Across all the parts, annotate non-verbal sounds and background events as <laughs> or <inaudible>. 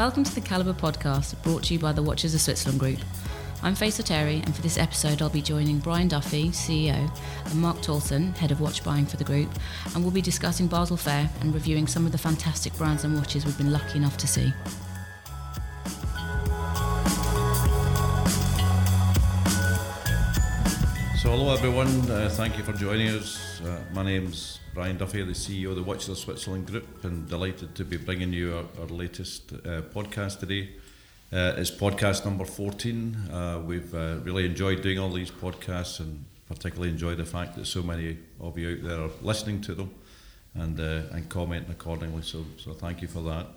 Welcome to the Calibre podcast, brought to you by the Watches of Switzerland Group. I'm Faye Soteri, and for this episode, I'll be joining Brian Duffy, CEO, and Mark Tolson, Head of Watch Buying for the group, and we'll be discussing Basel Fair and reviewing some of the fantastic brands and watches we've been lucky enough to see. Hello everyone, uh, thank you for joining us. Uh, my name's Brian Duffy, the CEO of the Watches of Switzerland Group, and delighted to be bringing you our, our latest uh, podcast today. Uh, it's podcast number 14. Uh, we've uh, really enjoyed doing all these podcasts and particularly enjoy the fact that so many of you out there are listening to them and, and commenting accordingly. So, so thank you for that.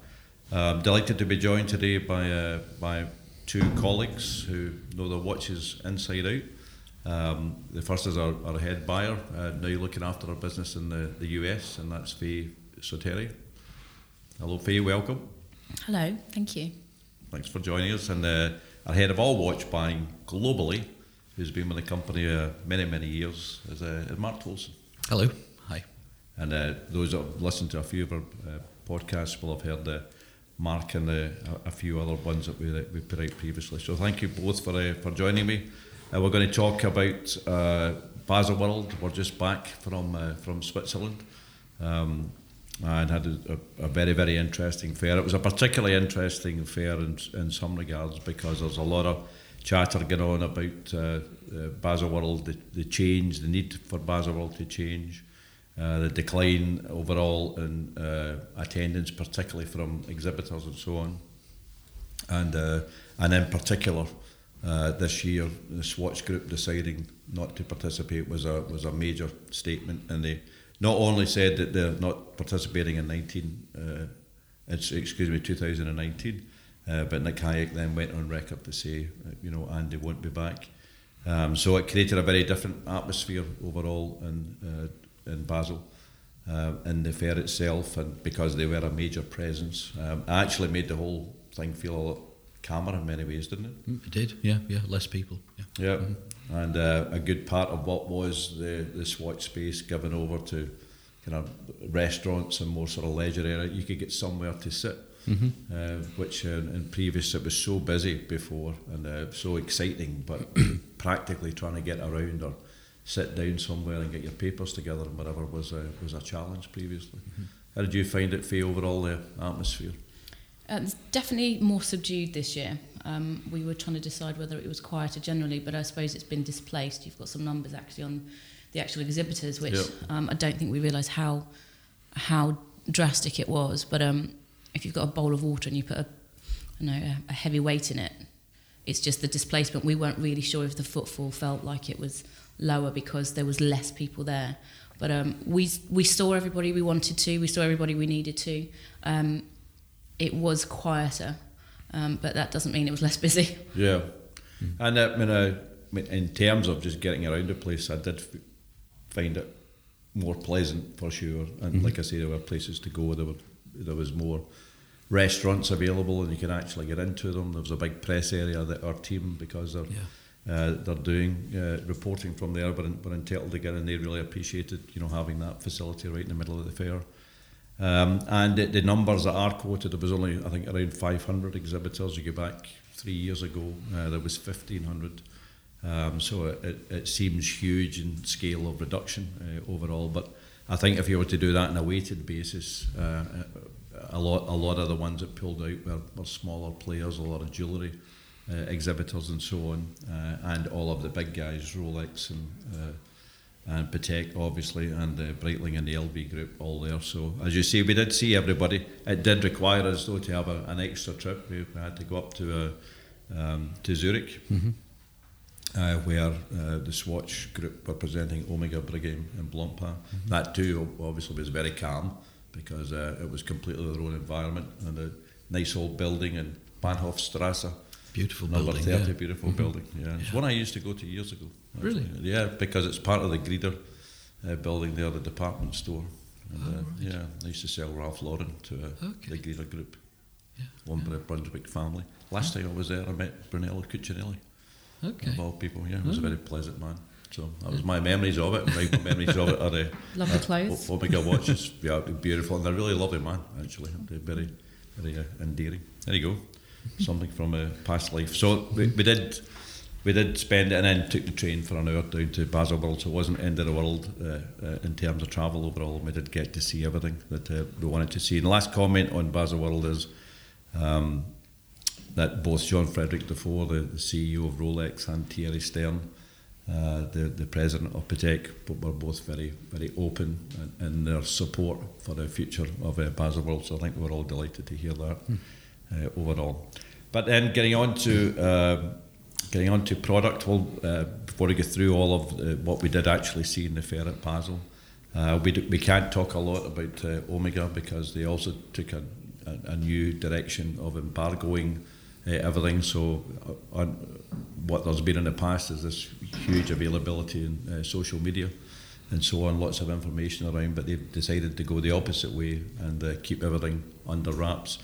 I'm delighted to be joined today by, by two colleagues who know their watches inside out. Um, the first is our, our head buyer, uh, now looking after our business in the, the US, and that's Faye Soteri. Hello, Faye, welcome. Hello, thank you. Thanks for joining us. And uh, our head of all watch buying globally, who's been with the company uh, many, many years, is, uh, is Mark Tolson. Hello. Hi. And uh, those that have listened to a few of our uh, podcasts will have heard uh, Mark and uh, a, a few other ones that we, that we put out previously. So thank you both for, uh, for joining me. Uh, we're going to talk about uh, Baselworld. We're just back from uh, from Switzerland. Um, and had a, a, a, very, very interesting fair. It was a particularly interesting fair in, in some regards because there's a lot of chatter going on about uh, uh, Baselworld, the, the change, the need for Baselworld to change, uh, the decline overall in uh, attendance, particularly from exhibitors and so on. And, and in particular, uh, this year, the Swatch Group deciding not to participate was a was a major statement, and they not only said that they're not participating in 19, uh, excuse me, 2019, uh, but Nick Hayek then went on record to say, uh, you know, Andy won't be back. Um, so it created a very different atmosphere overall in uh, in Basel. Uh, in the fair itself, and because they were a major presence, um, actually made the whole thing feel a lot calmer in many ways, didn't it? Mm, it did, yeah, yeah, less people. Yeah, yeah. Mm-hmm. and uh, a good part of what was the the Swatch space given over to kind of restaurants and more sort of leisure area. You could get somewhere to sit, mm-hmm. uh, which in, in, previous it was so busy before and uh, so exciting, but <coughs> practically trying to get around or sit down somewhere and get your papers together and whatever was a, was a challenge previously. Mm-hmm. How did you find it, Faye, overall, the atmosphere? Uh, it's definitely more subdued this year. Um, we were trying to decide whether it was quieter generally, but I suppose it's been displaced. You've got some numbers actually on the actual exhibitors, which yep. um, I don't think we realise how how drastic it was. But um, if you've got a bowl of water and you put a you know a, a heavy weight in it, it's just the displacement. We weren't really sure if the footfall felt like it was lower because there was less people there. But um, we we saw everybody we wanted to. We saw everybody we needed to. Um, it was quieter, um, but that doesn't mean it was less busy. Yeah, mm. and uh, I mean, uh, in terms of just getting around the place, I did f- find it more pleasant for sure. And mm-hmm. like I say, there were places to go. There were there was more restaurants available, and you can actually get into them. There was a big press area that our team, because they're yeah. uh, they're doing uh, reporting from there, but were entitled to get in. They really appreciated you know having that facility right in the middle of the fair. Um, and the, the, numbers that are quoted, there was only, I think, around 500 exhibitors. You go back three years ago, uh, there was 1,500. Um, so it, it, it, seems huge in scale of reduction uh, overall. But I think if you were to do that on a weighted basis, uh, a lot a lot of the ones that pulled out were, were smaller players, a lot of jewellery uh, exhibitors and so on, uh, and all of the big guys, Rolex and uh, and Patek, obviously, and uh, Breitling and the LV group all there. So, as you say, we did see everybody. It did require us, though, to have a, an extra trip. We had to go up to uh, um, to Zurich, mm-hmm. uh, where uh, the Swatch group were presenting Omega Breguet and Blancpain. Mm-hmm. That, too, obviously, was very calm because uh, it was completely their own environment and a nice old building in Bahnhofstrasse Beautiful Number building. 30, yeah. beautiful mm-hmm. building. Yeah. It's one I used to go to years ago. Actually. Really? Yeah, because it's part of the Grieder uh, building there, the department store. And, oh, uh, right. Yeah, I used to sell Ralph Lauren to uh, okay. the Grieder group. Yeah. One yeah. Brunswick family. Last time I was there, I met Brunello Cucinelli. Okay. Of all people, yeah. He was oh. a very pleasant man. So that was my memories of it. My memories of it are uh, <laughs> lovely clothes. Omega watches, yeah, beautiful, and they're really lovely man. Actually, they're very very uh, endearing. There you go, something from a past life. So we, we did we did spend it and then took the train for an hour down to Baselworld, so it wasn't end of the world uh, uh, in terms of travel overall. We did get to see everything that uh, we wanted to see. And the last comment on Baselworld is um, that both John Frederick Dufour, the, the, CEO of Rolex, and Thierry Stern, uh, the, the president of Patek, but were both very, very open in, in, their support for the future of uh, Baselworld. So I think we're all delighted to hear that mm. Overall. But then getting on to uh, getting on to product, well, uh, before we get through all of the, what we did actually see in the fair at Basel, uh, we, we can't talk a lot about uh, Omega because they also took a, a, a new direction of embargoing uh, everything. So, uh, on, what there's been in the past is this huge availability in uh, social media and so on, lots of information around, but they've decided to go the opposite way and uh, keep everything under wraps.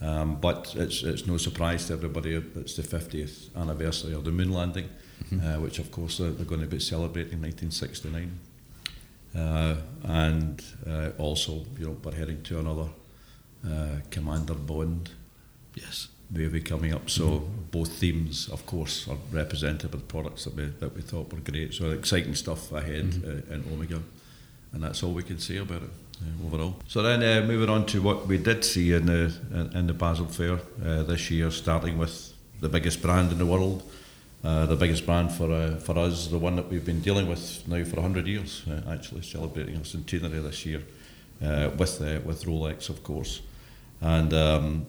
Um, but it's, it's no surprise to everybody it's the 50th anniversary of the moon landing, mm-hmm. uh, which of course they're, they're, going to be celebrating 1969. Uh, and uh, also, you know, we're heading to another uh, Commander Bond. Yes. Movie coming up, so mm-hmm. both themes, of course, are represented the products that we that we thought were great. So exciting stuff ahead mm-hmm. Uh, in Omega, and that's all we can say about it overall. So then uh, moving on to what we did see in the in the Basel Fair uh, this year, starting with the biggest brand in the world, uh, the biggest brand for uh, for us, the one that we've been dealing with now for hundred years, uh, actually celebrating our centenary this year with with Rolex, of course, and um,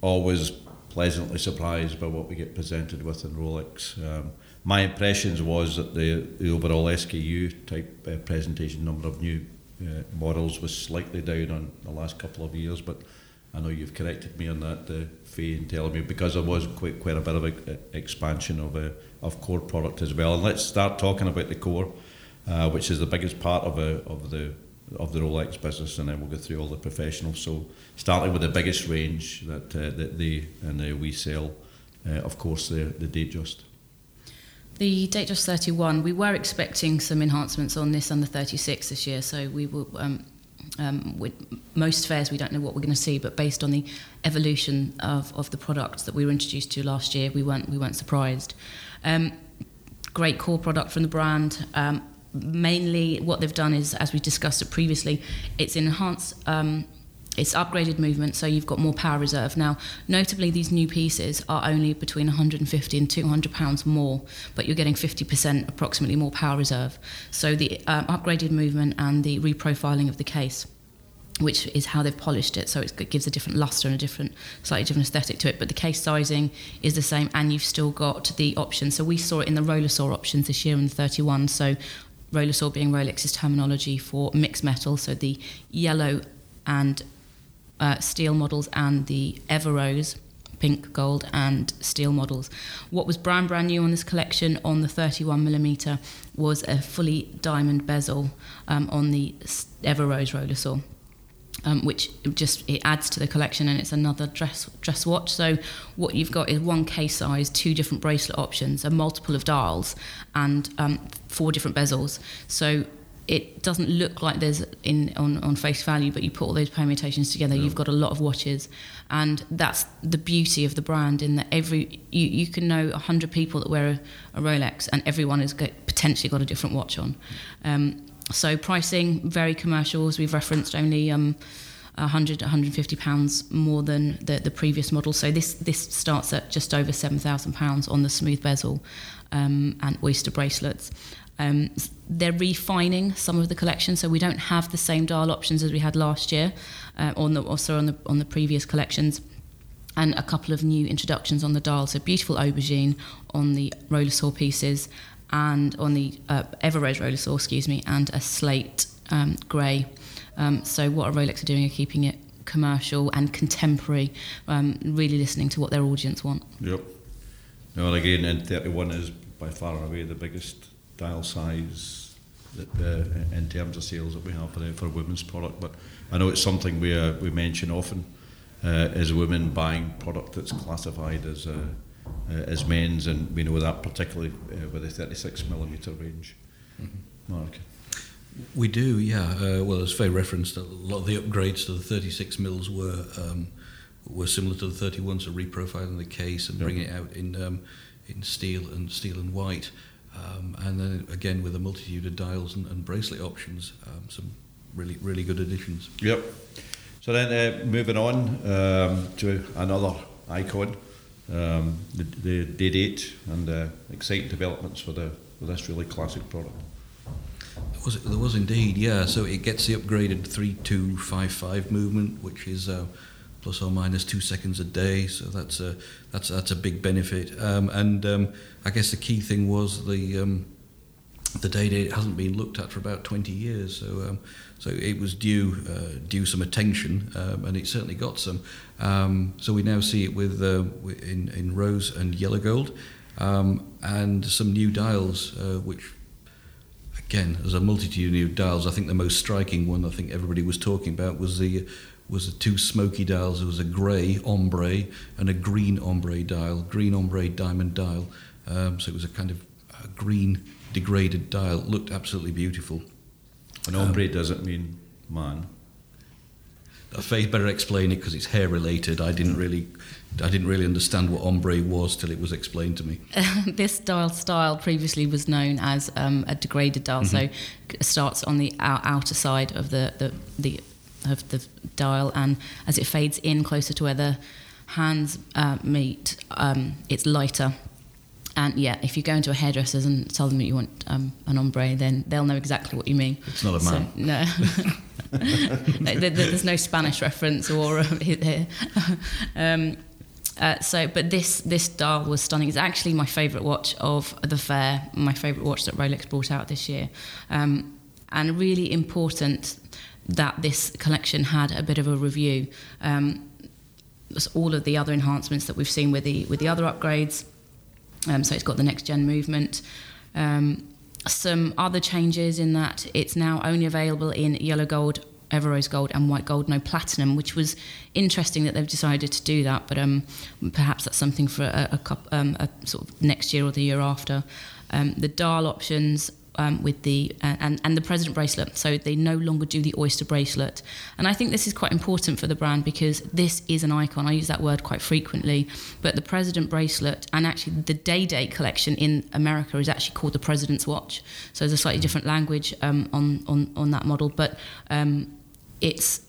always pleasantly surprised by what we get presented with in Rolex. Um, my impressions was that the, the overall SKU type uh, presentation number of new uh, models was slightly down on the last couple of years, but I know you've corrected me on that, uh, Faye, and telling me because there was quite quite a bit of a, a expansion of a, uh, of core product as well. And let's start talking about the core, uh, which is the biggest part of a, of the of the Rolex business, and then we'll go through all the professionals. So starting with the biggest range that uh, that they and uh, we sell, uh, of course, the the Datejust. The date Datejust 31, we were expecting some enhancements on this the 36 this year, so we will. Um, um, with most fairs, we don't know what we're going to see, but based on the evolution of, of the products that we were introduced to last year, we weren't we weren't surprised. Um, great core product from the brand. Um, mainly, what they've done is, as we discussed it previously, it's enhanced um, it's upgraded movement, so you've got more power reserve. Now, notably, these new pieces are only between 150 and 200 pounds more, but you're getting 50% approximately more power reserve. So the um, upgraded movement and the reprofiling of the case which is how they've polished it. So it gives a different luster and a different, slightly different aesthetic to it. But the case sizing is the same, and you've still got the options. So we saw it in the Rolesor options this year in the 31. So Rolesor being Rolex's terminology for mixed metal. So the yellow and uh, steel models and the Everose pink, gold, and steel models. What was brand brand new on this collection on the 31 millimeter was a fully diamond bezel um, on the Everose Rolesor. Um, which just it adds to the collection and it's another dress dress watch. So what you've got is one case size, two different bracelet options, a multiple of dials, and um, four different bezels. So it doesn't look like there's in on, on face value, but you put all those permutations together, yeah. you've got a lot of watches, and that's the beauty of the brand. In that every you, you can know hundred people that wear a, a, Rolex, and everyone has got, potentially got a different watch on. Um, so pricing very commercial, as we've referenced, only. Um, 100 150 pounds more than the, the previous model so this this starts at just over 7000 pounds on the smooth bezel um, and oyster bracelets um, they're refining some of the collection, so we don't have the same dial options as we had last year, uh, on the also on the on the previous collections, and a couple of new introductions on the dial. So beautiful aubergine on the Rolesor pieces, and on the uh, Everose Rolesor, excuse me, and a slate um, grey. Um, so what Rolex are doing are keeping it commercial and contemporary, um, really listening to what their audience want. Yep. And again, and 31 is by far away the biggest dial size that, uh, in terms of sales that we have for, for a women's product. But I know it's something we, uh, we mention often uh, as women buying product that's classified as, uh, uh, as men's, and we know that particularly uh, with the 36 millimetre range. Mm-hmm. Mark. We do, yeah. Uh, well, as Faye referenced, a lot of the upgrades to the 36 mils were um, were similar to the 31, so reprofiling the case and bringing it out in um, in steel and steel and white. Um, and then again with a multitude of dials and, and bracelet options, um, some really really good additions. Yep. So then uh, moving on um, to another icon, um, the, the day date and uh, exciting developments for the for this really classic product. There was, there was indeed, yeah. So it gets the upgraded 3255 movement, which is uh, plus or minus two seconds a day. So that's a that's that's a big benefit. Um, and um, I guess the key thing was the um, the day date hasn't been looked at for about 20 years. So um, so it was due uh, due some attention, um, and it certainly got some. Um, so we now see it with uh, in in rose and yellow gold, and some new dials uh, which again, there's a multitude of new dials. I think the most striking one I think everybody was talking about was the was the two smoky dials. There was a grey ombre and a green ombre dial, green ombre diamond dial. Um, so it was a kind of a green degraded dial. It looked absolutely beautiful. And ombre um, doesn't mean man. Faith better explain it because it's hair related. I didn't really, I didn't really understand what ombre was till it was explained to me. Uh, <laughs> this dial style previously was known as um, a degraded dial, mm-hmm. so it starts on the outer side of the the, the of the dial, and as it fades in closer to where the hands uh, meet, um, it's lighter. And yeah, if you go into a hairdresser's and tell them that you want um, an ombre, then they'll know exactly what you mean. It's not a man. So, no, <laughs> there's no Spanish reference or <laughs> uh, um, uh, so, but this this dial was stunning. It's actually my favourite watch of the fair. My favourite watch that Rolex brought out this year, um, and really important that this collection had a bit of a review. Um, all of the other enhancements that we've seen with the with the other upgrades. Um, so it's got the next gen movement. Um, some other changes in that it's now only available in yellow gold, Ever Gold, and white gold, no platinum, which was interesting that they've decided to do that. But um, perhaps that's something for a, a, um, a, sort of next year or the year after. Um, the dial options um, with the uh, and and the president bracelet. So they no longer do the oyster bracelet, and I think this is quite important for the brand because this is an icon. I use that word quite frequently, but the president bracelet and actually the day date collection in America is actually called the president's watch. So there's a slightly different language um, on on on that model, but um, it's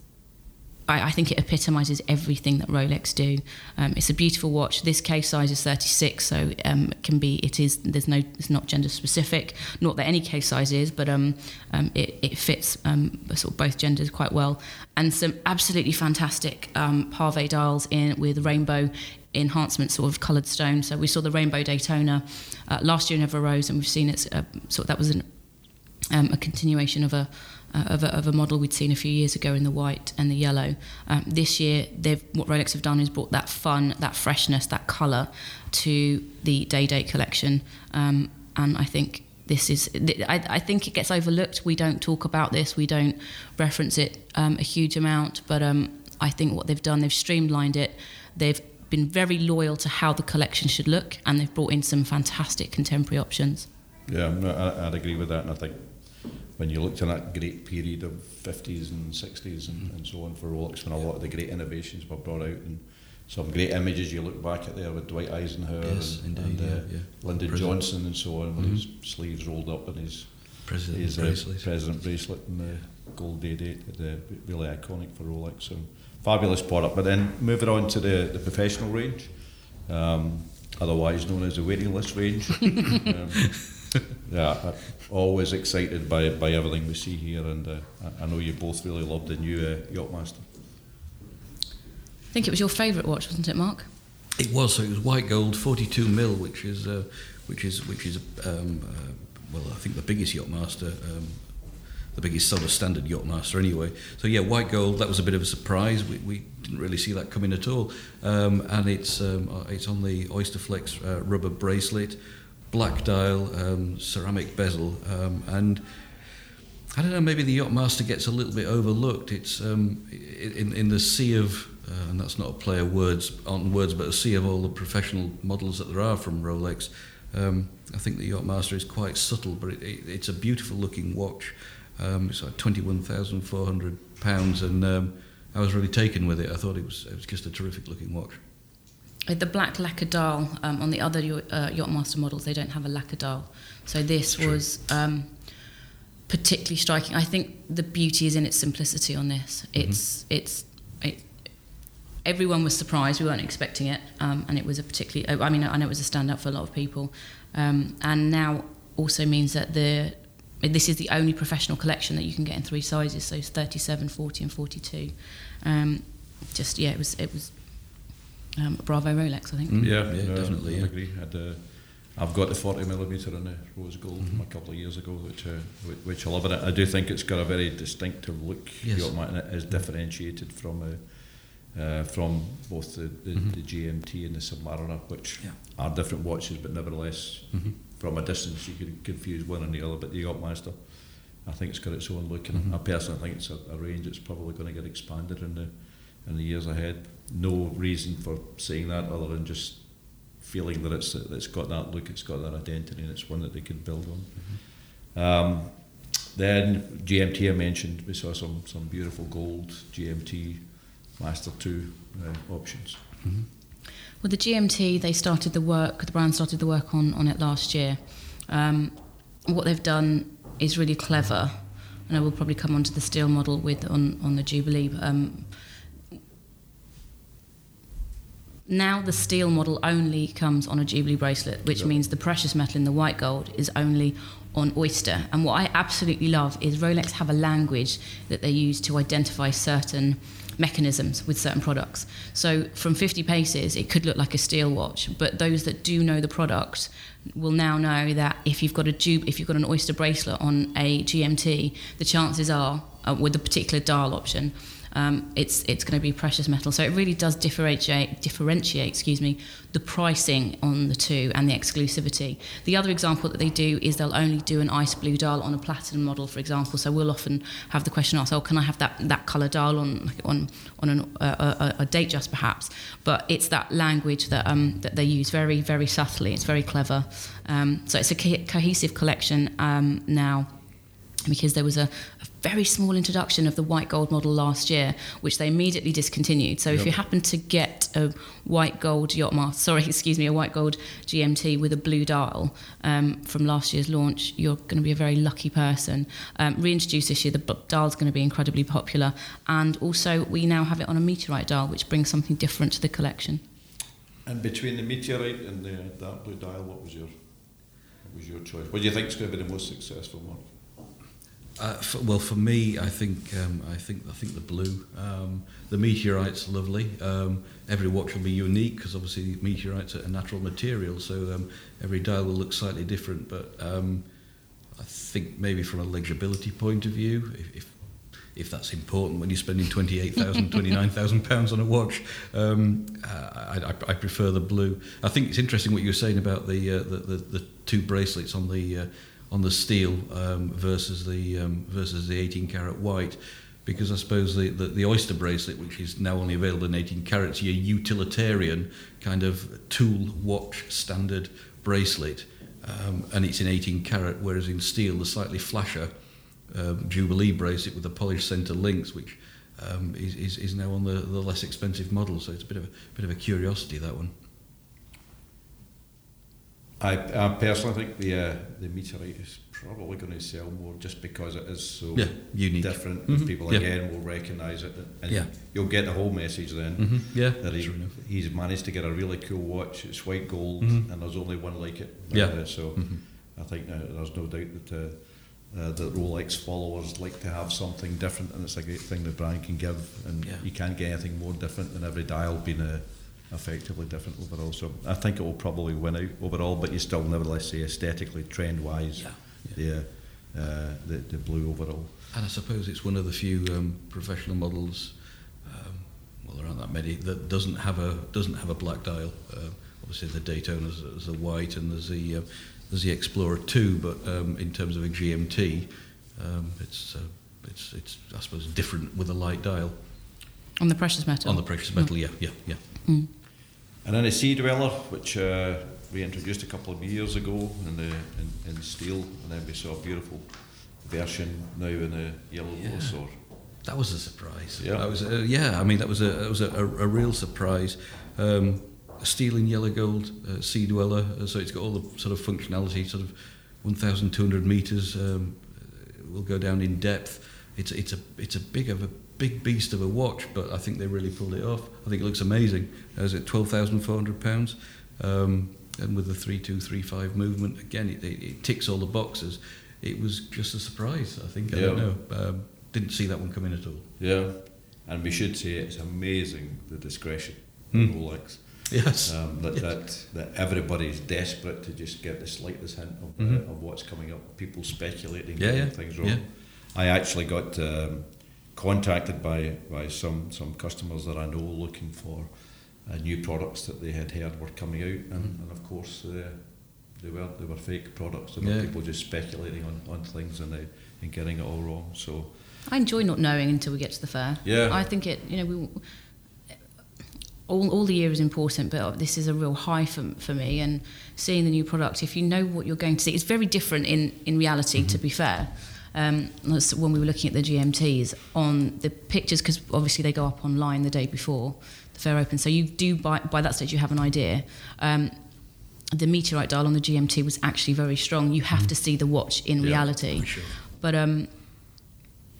I, I, think it epitomises everything that Rolex do. Um, it's a beautiful watch. This case size is 36, so um, it can be. It is. There's no. It's not gender specific. Not that any case size is, but um, um it, it, fits um, sort of both genders quite well. And some absolutely fantastic um, pave dials in with rainbow enhancement sort of coloured stone. So we saw the rainbow Daytona uh, last year in Everose, and we've seen it's uh, sort of that was an, a continuation of a uh, of, a, of, a, model we'd seen a few years ago in the white and the yellow. Um, this year, they've, what Rolex have done is brought that fun, that freshness, that colour to the day date collection. Um, and I think this is, I, I, think it gets overlooked. We don't talk about this, we don't reference it um, a huge amount, but um, I think what they've done, they've streamlined it. They've been very loyal to how the collection should look, and they've brought in some fantastic contemporary options. Yeah, I'd agree with that, and I think when you looked at that great period of 50s and 60s and, and so on for Rolex, when a lot of the great innovations were brought out and some great images you look back at there with Dwight Eisenhower yes, and, indeed, and uh, yeah, yeah. Lyndon President. Johnson and so on, with mm-hmm. his sleeves rolled up and his president his, bracelet, uh, president bracelet and the gold day date, uh, really iconic for Rolex. So fabulous product. But then moving on to the, the professional range, um, otherwise known as the waiting list range. <laughs> um, yeah, always excited by by everything we see here, and uh, I know you both really loved the new uh, Yachtmaster. I think it was your favourite watch, wasn't it, Mark? It was. So it was white gold, 42 mil, which is uh, which is which is um, uh, well, I think the biggest Yachtmaster. Um, the biggest sort of standard Yachtmaster anyway. So yeah, white gold. That was a bit of a surprise. We, we didn't really see that coming at all. Um, and it's um, uh, it's on the Oysterflex uh, rubber bracelet black dial, um, ceramic bezel, um, and I don't know. Maybe the Yachtmaster gets a little bit overlooked. It's um, in in the sea of, uh, and that's not a play of words on words, but a sea of all the professional models that there are from Rolex. Um, I think the Yachtmaster is quite subtle, but it, it, it's a beautiful looking watch. Um, it's like twenty one thousand four hundred pounds, and um, I was really taken with it. I thought it was it was just a terrific looking watch. The black lacquer dial um, on the other uh, Yachtmaster models, they don't have a lacquer dial. So this True. was um, particularly striking. I think the beauty is in its simplicity on this. It's it's it, everyone was surprised. We weren't expecting it, um, and it was a particularly. I mean, I know it was a standout for a lot of people, um, and now also means that the this is the only professional collection that you can get in three sizes. So it's 37, 40, and 42. Um, just yeah, it was it was um, Bravo Rolex, I think. Mm. Yeah, Yeah, no, definitely, I yeah. agree. I'd, uh, I've got the 40 millimeter in the rose gold Mhm. from a couple of years ago, which uh, whi- which I love. And I I do think it's got a very distinctive look. Yes. Yacht Mac, and it is differentiated from uh, uh, from both the, the, Mhm. the GMT and the Submariner, which Yeah. are different watches, but nevertheless, Mm-hmm. from a distance, you can confuse one and the other. But the Yachtmaster, I think it's got its own look, and Mhm. I personally think it's a, a range that's probably going to get expanded in the in the years ahead. No reason for saying that other than just feeling that it's that it's got that look, it's got that identity, and it's one that they could build on. Um, then GMT I mentioned, we saw some some beautiful gold GMT Master Two uh, options. Mm-hmm. Well, the GMT, they started the work, the brand started the work on, on it last year. Um, what they've done is really clever, and I will probably come on to the steel model with on, on the Jubilee. Um, now the steel model only comes on a Jubilee bracelet, which Yeah. means the precious metal in the white gold is only on oyster. And what I absolutely love is Rolex have a language that they use to identify certain mechanisms with certain products. So from 50 paces, it could look like a steel watch, but those that do know the product will now know that if you've got a Jub- if you've got an oyster bracelet on a GMT, the chances are uh, with a particular dial option um, it's it's going to be precious metal. So it really does differentiate differentiate, excuse me, the pricing on the two and the exclusivity. The other example that they do is they'll only do an ice blue dial on a platinum model, for example. So we'll often have the question asked, "Oh, can I have that that color dial on on on an, uh, a, a Datejust perhaps?" But it's that language that um, that they use very very subtly. It's very clever. Um, so it's a co- cohesive collection um, now because there was a, a very small introduction of the white gold model last year, which they immediately discontinued. So if you happen to get a white gold Yachtmaster, <laughs> sorry, excuse me, a white gold GMT with a blue dial um, from last year's launch, you're going to be a very lucky person. Um, reintroduced this year, the dial's going to be incredibly popular, and also we now have it on a meteorite dial, which brings something different to the collection. And between the meteorite and the dark blue dial, what was your what was your choice? What do you think is going to be the most successful one? Uh, for, well, for me, I think um, I think I think the blue, um, the meteorite's are lovely. Um, every watch will be unique because obviously meteorites are a natural material, so um, every dial will look slightly different. But um, I think maybe from a legibility point of view, if if, if that's important when you're spending 28,000, <laughs> 29,000 pounds on a watch, um, I, I, I prefer the blue. I think it's interesting what you were saying about the uh, the, the, the two bracelets on the uh, on the steel um, versus the um, versus the 18 karat white, because I suppose the, the, the oyster bracelet, which is now only available in 18 carats, your utilitarian kind of tool watch standard bracelet, um, and it's in 18 carat, whereas in steel the slightly flasher um, Jubilee bracelet with the polished centre links, which um, is, is, is now on the, the less expensive model. So it's a bit of a bit of a curiosity that one. I, I personally think the uh, the meteorite is probably going to sell more just because it is so Yeah, unique. different. Mhm, People yeah. again will recognise it, and Yeah. you'll get the whole message then. hmm Yeah, That he, he's managed to get a really cool watch. It's white gold, Mhm. and there's only one like it. Yeah. Uh, so Mhm. I think there's no doubt that uh, uh, that Rolex followers like to have something different, and it's a great thing the brand can give. And Yeah. you can't get anything more different than every dial being uh, effectively different overall. So I think it will probably win out overall, but you still nevertheless say aesthetically, trend wise, Yeah, the, uh, the the blue overall. And I suppose it's one of the few um, professional models. Um, well, there aren't that many that doesn't have a doesn't have a black dial. Uh, obviously, the Daytona's there's a white and there's the uh, there's the Explorer two, but um, in terms of a GMT, um, it's uh, it's it's I suppose different with a light dial On the precious metal. on the precious metal. Yeah, yeah, yeah. Mm. And then a Sea Dweller, which uh, we introduced a couple of years ago in, the, in, in steel, and then we saw a beautiful version now in the yellow Yeah. or That was a surprise. Yeah. that was a, yeah. I mean, that was a that was a, a, a real surprise. Um, steel and yellow gold uh, sea dweller, uh, so it's got all the sort of functionality, sort of 1,200 meters. Um, will go down in depth. It's it's a it's a big of a big beast of a watch, but I think they really pulled it off. I think it looks amazing. Is it 12,400 pounds? Um, and with the three two three five movement, again, it, it, it ticks all the boxes. It was just a surprise. I think I don't know. Um, didn't see that one coming at all. yeah. And we should say it's amazing the discretion Hmm. Rolex. Yes. Um, that, that that everybody's desperate to just get the slightest hint of, Mhm. uh, of what's coming up. People speculating, Yeah, getting yeah, things wrong. yeah. I actually got um, contacted by, by some, some customers that I know looking for uh, new products that they had heard were coming out, and, Mhm. and of course uh, they were they were fake products. They were Yeah. people just speculating on, on things and they, and getting it all wrong. So I enjoy not knowing until we get to the fair. Yeah. I think it, you know, we, all, all the year is important, but this is a real high for, for me. And seeing the new product, if you know what you're going to see, it's very different in, in reality, to be fair. Um, that's when we were looking at the GMTs on the pictures, because obviously they go up online the day before the fair opens. So you do, by, by that stage, you have an idea. Um, the meteorite dial on the GMT was actually very strong. You have to see the watch in Yeah, reality. sure. But um,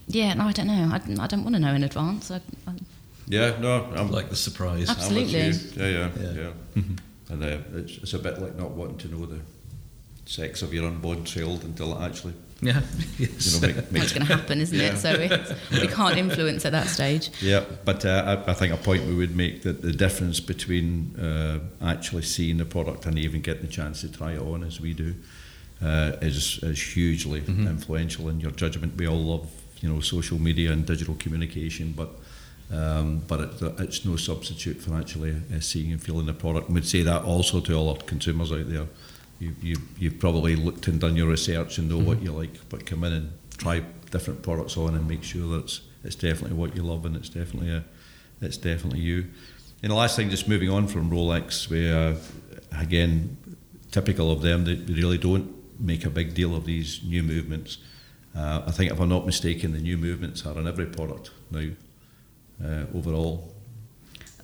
yeah, no, I don't know. I, I don't want to know in advance. I, I, yeah, no, I'm like the surprise. Ab- I'm Absolutely. you. Yeah, yeah, Yeah. yeah. and uh, it's, it's a bit like not wanting to know the sex of your unborn child until it actually, Yeah. <laughs> you know, make, well, makes it's going to happen, isn't Yeah. it? So it's, we can't influence at that stage. Yeah, but uh, I, I think a point we would make that the difference between uh, actually seeing the product and even getting the chance to try it on, as we do, uh, is is hugely Mhm. influential in your judgment. We all love, you know, social media and digital communication, but um, but it, it's no substitute for actually uh, seeing and feeling the product. And we'd say that also to all our consumers out there. You, you, you've probably looked and done your research and know what you like, but come in and try different products on and make sure that it's, it's definitely what you love and it's definitely a, it's definitely you. And the last thing, just moving on from Rolex, where again, typical of them, they really don't make a big deal of these new movements. Uh, I think, if I'm not mistaken, the new movements are on every product now. Uh, overall,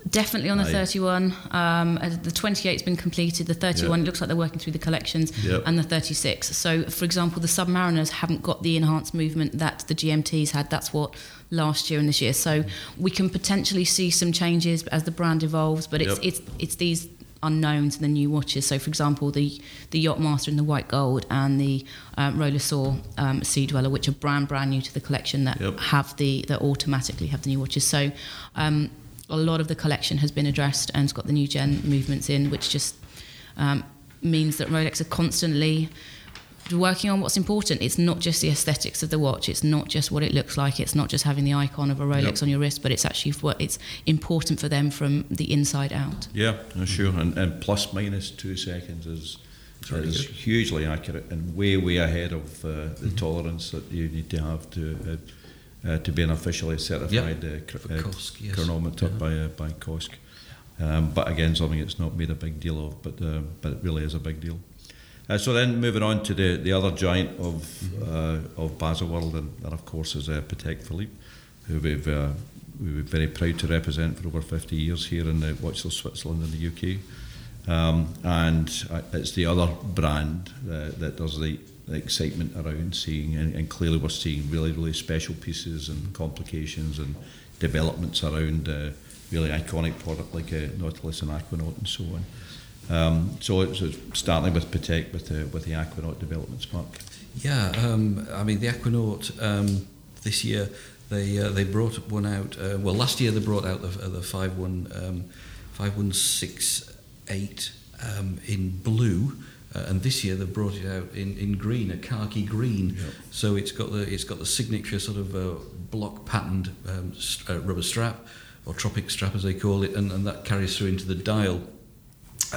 Definitely on the Aye. 31. Um, uh, the 28's been completed. The 31 Yeah. it looks like they're working through the collections, Yep. and the 36. So, for example, the Submariners haven't got the enhanced movement that the GMTs had. That's what last year and this year. So we can potentially see some changes as the brand evolves. But it's Yep. it's it's these unknowns in the new watches. So, for example, the the Yachtmaster in the white gold and the um, Rolesor um, Sea Dweller, which are brand brand new to the collection, that Yep. have the that automatically have the new watches. So. Um, a lot of the collection has been addressed and it's got the new gen movements in, which just um, means that Rolex are constantly working on what's important. It's not just the aesthetics of the watch. It's not just what it looks like. It's not just having the icon of a Rolex Yep. on your wrist, but it's actually what it's important for them from the inside out. yeah, no, sure, and, and plus minus two seconds is really is good. hugely accurate and way way ahead of uh, the tolerance that you need to have to uh, uh, to be an officially certified uh, cr- uh, yes. chronometer Yeah. by uh, by COSC. Um, but again, something it's not made a big deal of, but uh, but it really is a big deal. Uh, so then, moving on to the, the other giant of uh, of Baselworld, and that of course is uh, Patek Philippe, who we've we were very proud to represent for over 50 years here in uh, Watches Switzerland in the UK. Um, and it's the other brand uh, that does the excitement around seeing, and, and clearly we're seeing really, really special pieces and complications and developments around uh, really iconic product like uh, Nautilus and Aquanaut and so on. Um, so it's, it's starting with Patek with the, with the Aquanaut developments, Mark. Yeah, um, I mean the Aquanaut um, this year they uh, they brought one out. Uh, well, last year they brought out the uh, the five one um, five one six eight um, in blue. Uh, and this year they've brought it out in, in green, a khaki green. Yep. So it's got the it's got the signature sort of uh, block patterned um, st- uh, rubber strap, or tropic strap as they call it, and, and that carries through into the dial.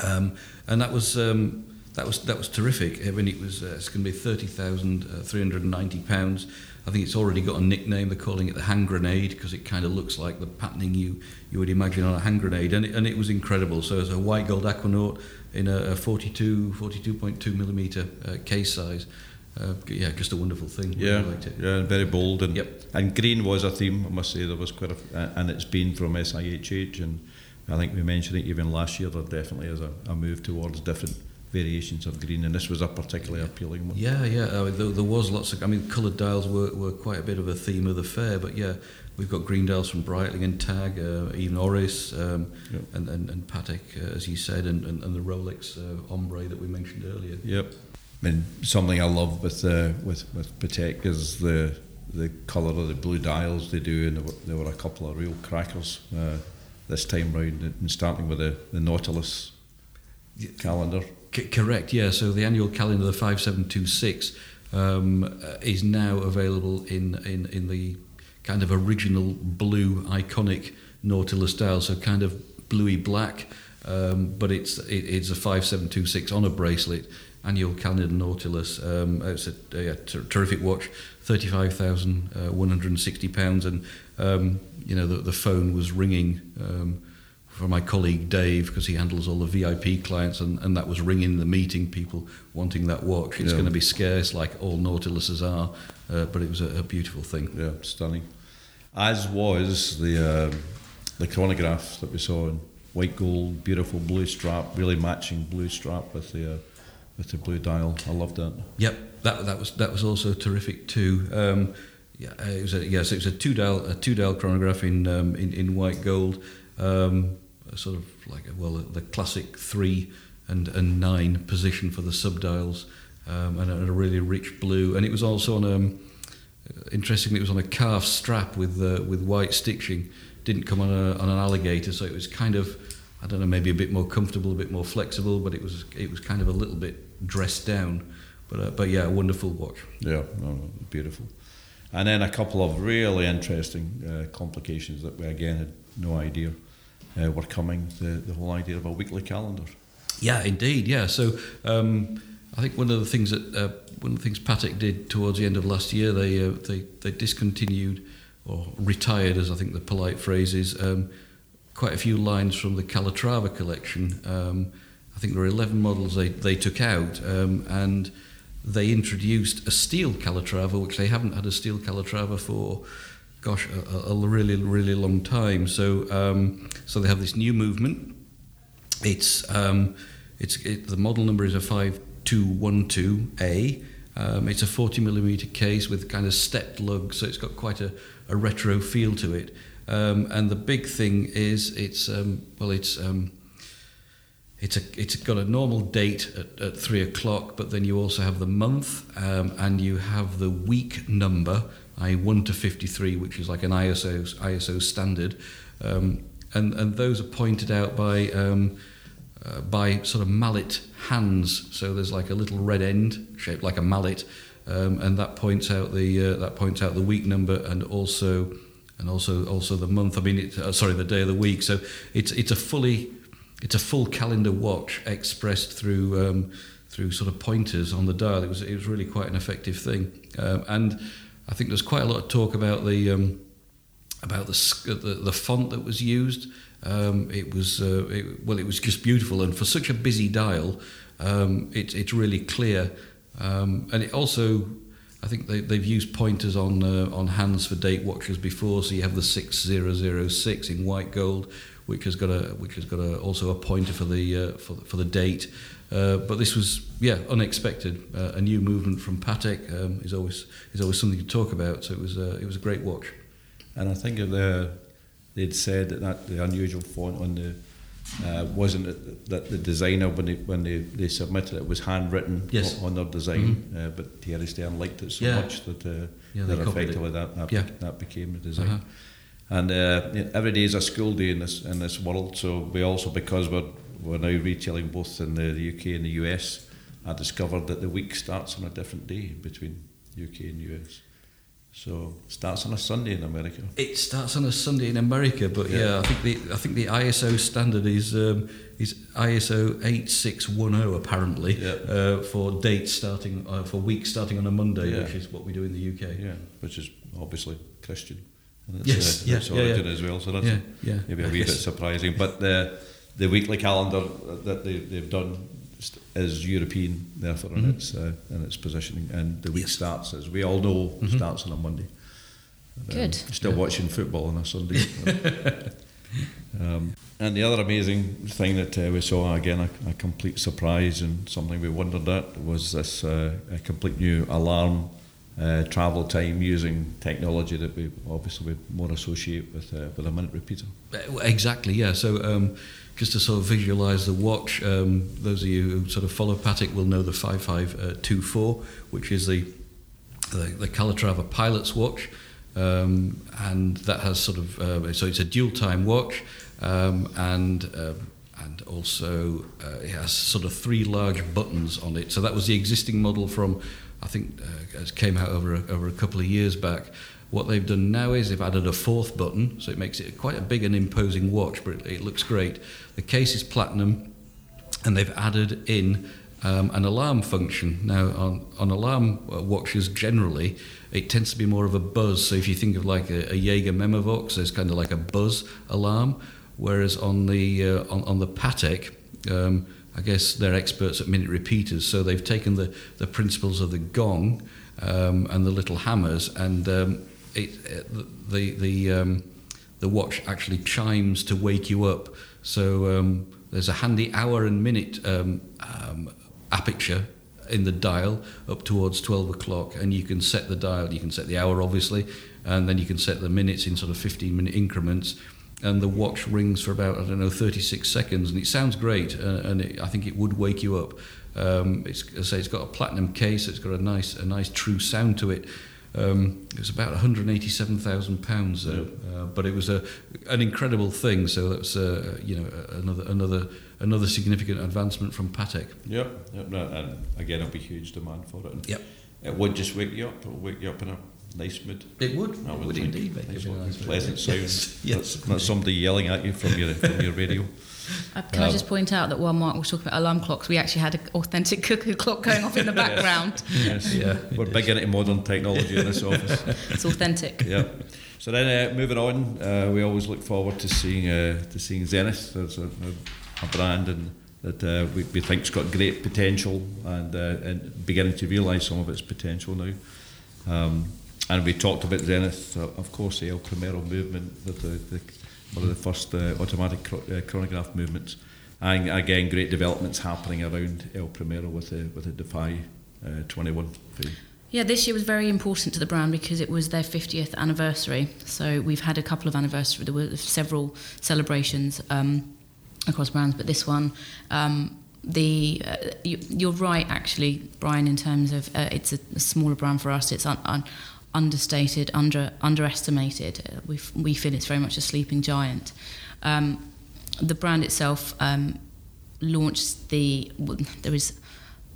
Um, and that was um, that was that was terrific. I mean, it was uh, it's going to be thirty thousand three hundred and ninety pounds. I think it's already got a nickname. They're calling it the hand grenade because it kind of looks like the patterning you you would imagine on a hand grenade, and it, and it was incredible. So it's a white gold aquanaut in a, a 42 42.2 millimeter uh, case size. uh, yeah, just a wonderful thing. Yeah, Really liked it. yeah, very bold and Yep. and green was a theme. I must say there was quite a, and it's been from SIHH, and I think we mentioned it even last year. There definitely is a, a move towards different variations of green, and this was a particularly appealing one. Yeah, yeah. Uh, there, there was lots of. I mean, coloured dials were, were quite a bit of a theme of the fair, but yeah, we've got green dials from Breitling and Tag, uh, even Oris, um, Yep. and, and and Patek, uh, as you said, and, and, and the Rolex uh, Ombre that we mentioned earlier. Yep. I mean, something I love with uh, with with Patek is the the colour of the blue dials they do, and there were, there were a couple of real crackers uh, this time round, and starting with the, the Nautilus calendar. C- correct, yeah. So the annual calendar, the 5726, um, uh, is now available in, in, in the kind of original blue iconic Nautilus style, so kind of bluey black, um, but it's it, it's a 5726 on a bracelet. Annual calendar Nautilus. Um, it's a, a ter- terrific watch, thirty-five thousand uh, and um, you know the, the phone was ringing um, for my colleague Dave because he handles all the VIP clients, and, and that was ringing the meeting people wanting that watch. It's Yeah. going to be scarce, like all Nautiluses are, uh, but it was a, a beautiful thing. Yeah, stunning. As was the um the chronograph that we saw in white gold, beautiful blue strap, really matching blue strap with the uh, with the blue dial. I loved that. Yep, that that was that was also terrific too. Um, yeah, uh, it was a, yes, it was a two dial a two dial chronograph in um, in, in white gold, um, a sort of like a, well the classic three and and nine position for the subdials, um, and, a, a really rich blue, and it was also on um, interestingly it was on a calf strap with uh, with white stitching. Didn't come on a on an alligator, so it was kind of I don't know maybe a bit more comfortable, a bit more flexible, but it was it was kind of a little bit dressed down. But uh, but yeah, a wonderful watch. Yeah, no, beautiful. And then a couple of really interesting uh, complications that we again had no idea uh, were coming. The, the whole idea of a weekly calendar. Yeah, indeed. Yeah. So um, I think one of the things that uh, one of the things Patek did towards the end of last year, they uh, they they discontinued or retired, as I think the polite phrase is, um, quite a few lines from the Calatrava collection. Um, I think there were 11 models they, they took out, um, and they introduced a steel Calatrava, which they haven't had a steel Calatrava for, gosh, a, a really, really long time. So, um, so they have this new movement. It's, um, it's it, the model number is a 5212A. Um, it's a 40 millimeter case with kind of stepped lugs, so it's got quite a, a retro feel to it. Um, and the big thing is it's um, well, it's um, it's a it's got a normal date at, at three o'clock, but then you also have the month um, and you have the week number, i one to fifty three, which is like an ISO ISO standard, um, and and those are pointed out by. Um, uh, by sort of mallet hands, so there's like a little red end shaped like a mallet, um, and that points out the uh, that points out the week number and also and also also the month. I mean, it, uh, sorry, the day of the week. So it's it's a fully it's a full calendar watch expressed through um, through sort of pointers on the dial. It was it was really quite an effective thing, um, and I think there's quite a lot of talk about the um, about the, the the font that was used. Um, it was uh, it, well, it was just beautiful, and for such a busy dial, um, it, it's really clear. Um, and it also, I think they, they've used pointers on uh, on hands for date watches before. So you have the six zero zero six in white gold, which has got a which has got a, also a pointer for the uh, for, for the date. Uh, but this was yeah unexpected. Uh, a new movement from Patek um, is always is always something to talk about. So it was uh, it was a great watch. And I think the, they'd said that, that the unusual font on the uh, wasn't it that the designer when they when they, they submitted it was handwritten Yes. on their design, uh, but Thierry Stern liked it so Yeah. much that uh, Yeah, that it. effectively that that, Yeah. that became the design. Uh-huh. And uh, every day is a school day in this in this world. So we also because we're we're now retailing both in the, UK and the US. I discovered that the week starts on a different day between UK and US. So it starts on a Sunday in America. It starts on a Sunday in America, but yeah, Yeah. I think the I think the ISO standard is um, is ISO eight six one zero apparently Yeah. uh, for dates starting uh, for weeks starting on a Monday, Yeah. which is what we do in the UK. Yeah, which is obviously Christian. And it's, Yes, uh, yeah, yeah, origin yeah. as well. So that's Yeah, yeah. maybe a wee bit surprising. But the the weekly calendar that they, they've done is European, therefore, mm-hmm. in its uh, in its positioning. And the week yes. starts, as we all know, mm-hmm. starts on a Monday. Good. Um, still yeah. watching football on a Sunday. <laughs> um, and the other amazing thing that uh, we saw again, a, a, complete surprise and something we wondered at was this uh, a complete new alarm uh, travel time using technology that we obviously would more associate with uh, with a minute repeater. Uh, exactly, yeah. So um, just to sort of visualise the watch, um, those of you who sort of follow Patek will know the 5524, which is the the, the Calatrava pilot's watch, um, and that has sort of uh, so it's a dual time watch, um, and um, and also uh, it has sort of three large buttons on it. So that was the existing model from I think uh, it came out over a, over a couple of years back. What they've done now is they've added a fourth button, so it makes it quite a big and imposing watch, but it, it looks great. The case is platinum, and they've added in um, an alarm function. Now, on, on alarm uh, watches generally, it tends to be more of a buzz. So if you think of like a, a Jaeger Memovox, there's kind of like a buzz alarm, whereas on the uh, on, on the Patek, um, I guess they're experts at minute repeaters, so they've taken the, the principles of the gong um, and the little hammers, and um, it, the the um, the watch actually chimes to wake you up. So um, there's a handy hour and minute um, um, aperture in the dial up towards 12 o'clock, and you can set the dial. You can set the hour, obviously, and then you can set the minutes in sort of 15 minute increments and the watch rings for about I don't know 36 seconds, and it sounds great, uh, and it, I think it would wake you up. Um, it's, I say it's got a platinum case, it's got a nice a nice true sound to it. Um, it was about 187,000 pounds, uh, uh, but it was a an incredible thing. So that's uh, you know another another another significant advancement from Patek. Yep, yep, and again, there'll be huge demand for it. yep, it would just wake you up. It'll wake you up in a nice mood. It would. I would, would indeed make nice, nice pleasant <laughs> sound. yes, yes. Not, somebody yelling at you from your from your radio. <laughs> Uh, can um, I just point out that while Mark was talking about alarm clocks, we actually had an authentic cuckoo clock going off in the <laughs> background. yes, yeah. We're big into modern technology in this office. It's authentic. Yeah. So then, uh, moving on, uh, we always look forward to seeing uh, to seeing Zenith. There's a, a, a brand and that uh, we, we think's got great potential and, uh, and beginning to realise some of its potential now. Um, and we talked about Zenith, uh, of course, the El Primero movement, the, the, one of the first uh, automatic uh, chronograph movements. And again, great developments happening around El Primero with the, with the Defy uh, 21. Yeah, this year was very important to the brand because it was their 50th anniversary. So we've had a couple of anniversaries, there were several celebrations um, across brands, but this one, um, the uh, you, are right actually, Brian, in terms of uh, it's a, a, smaller brand for us. It's un, un, understated, under underestimated. We we feel it's very much a sleeping giant. Um, the brand itself um, launched the there was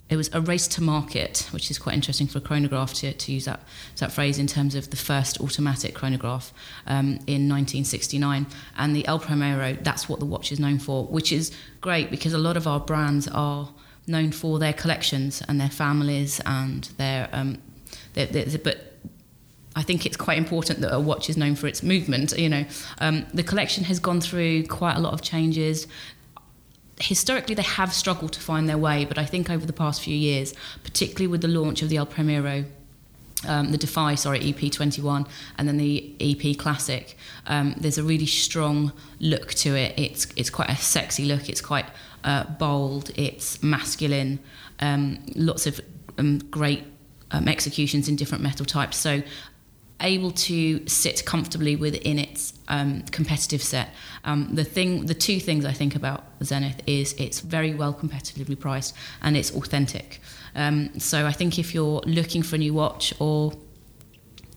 it was a race to market, which is quite interesting for a chronograph to, to use that that phrase in terms of the first automatic chronograph um, in 1969, and the El Primero. That's what the watch is known for, which is great because a lot of our brands are known for their collections and their families and their, um, their, their but I think it's quite important that a watch is known for its movement. You know, um, the collection has gone through quite a lot of changes. Historically, they have struggled to find their way, but I think over the past few years, particularly with the launch of the El Primero, um, the Defy, sorry, EP21, and then the EP Classic, um, there's a really strong look to it. It's it's quite a sexy look. It's quite uh, bold. It's masculine. Um, lots of um, great um, executions in different metal types. So able to sit comfortably within its um, competitive set. Um, the thing, the two things I think about Zenith is it's very well competitively priced and it's authentic. Um, so I think if you're looking for a new watch or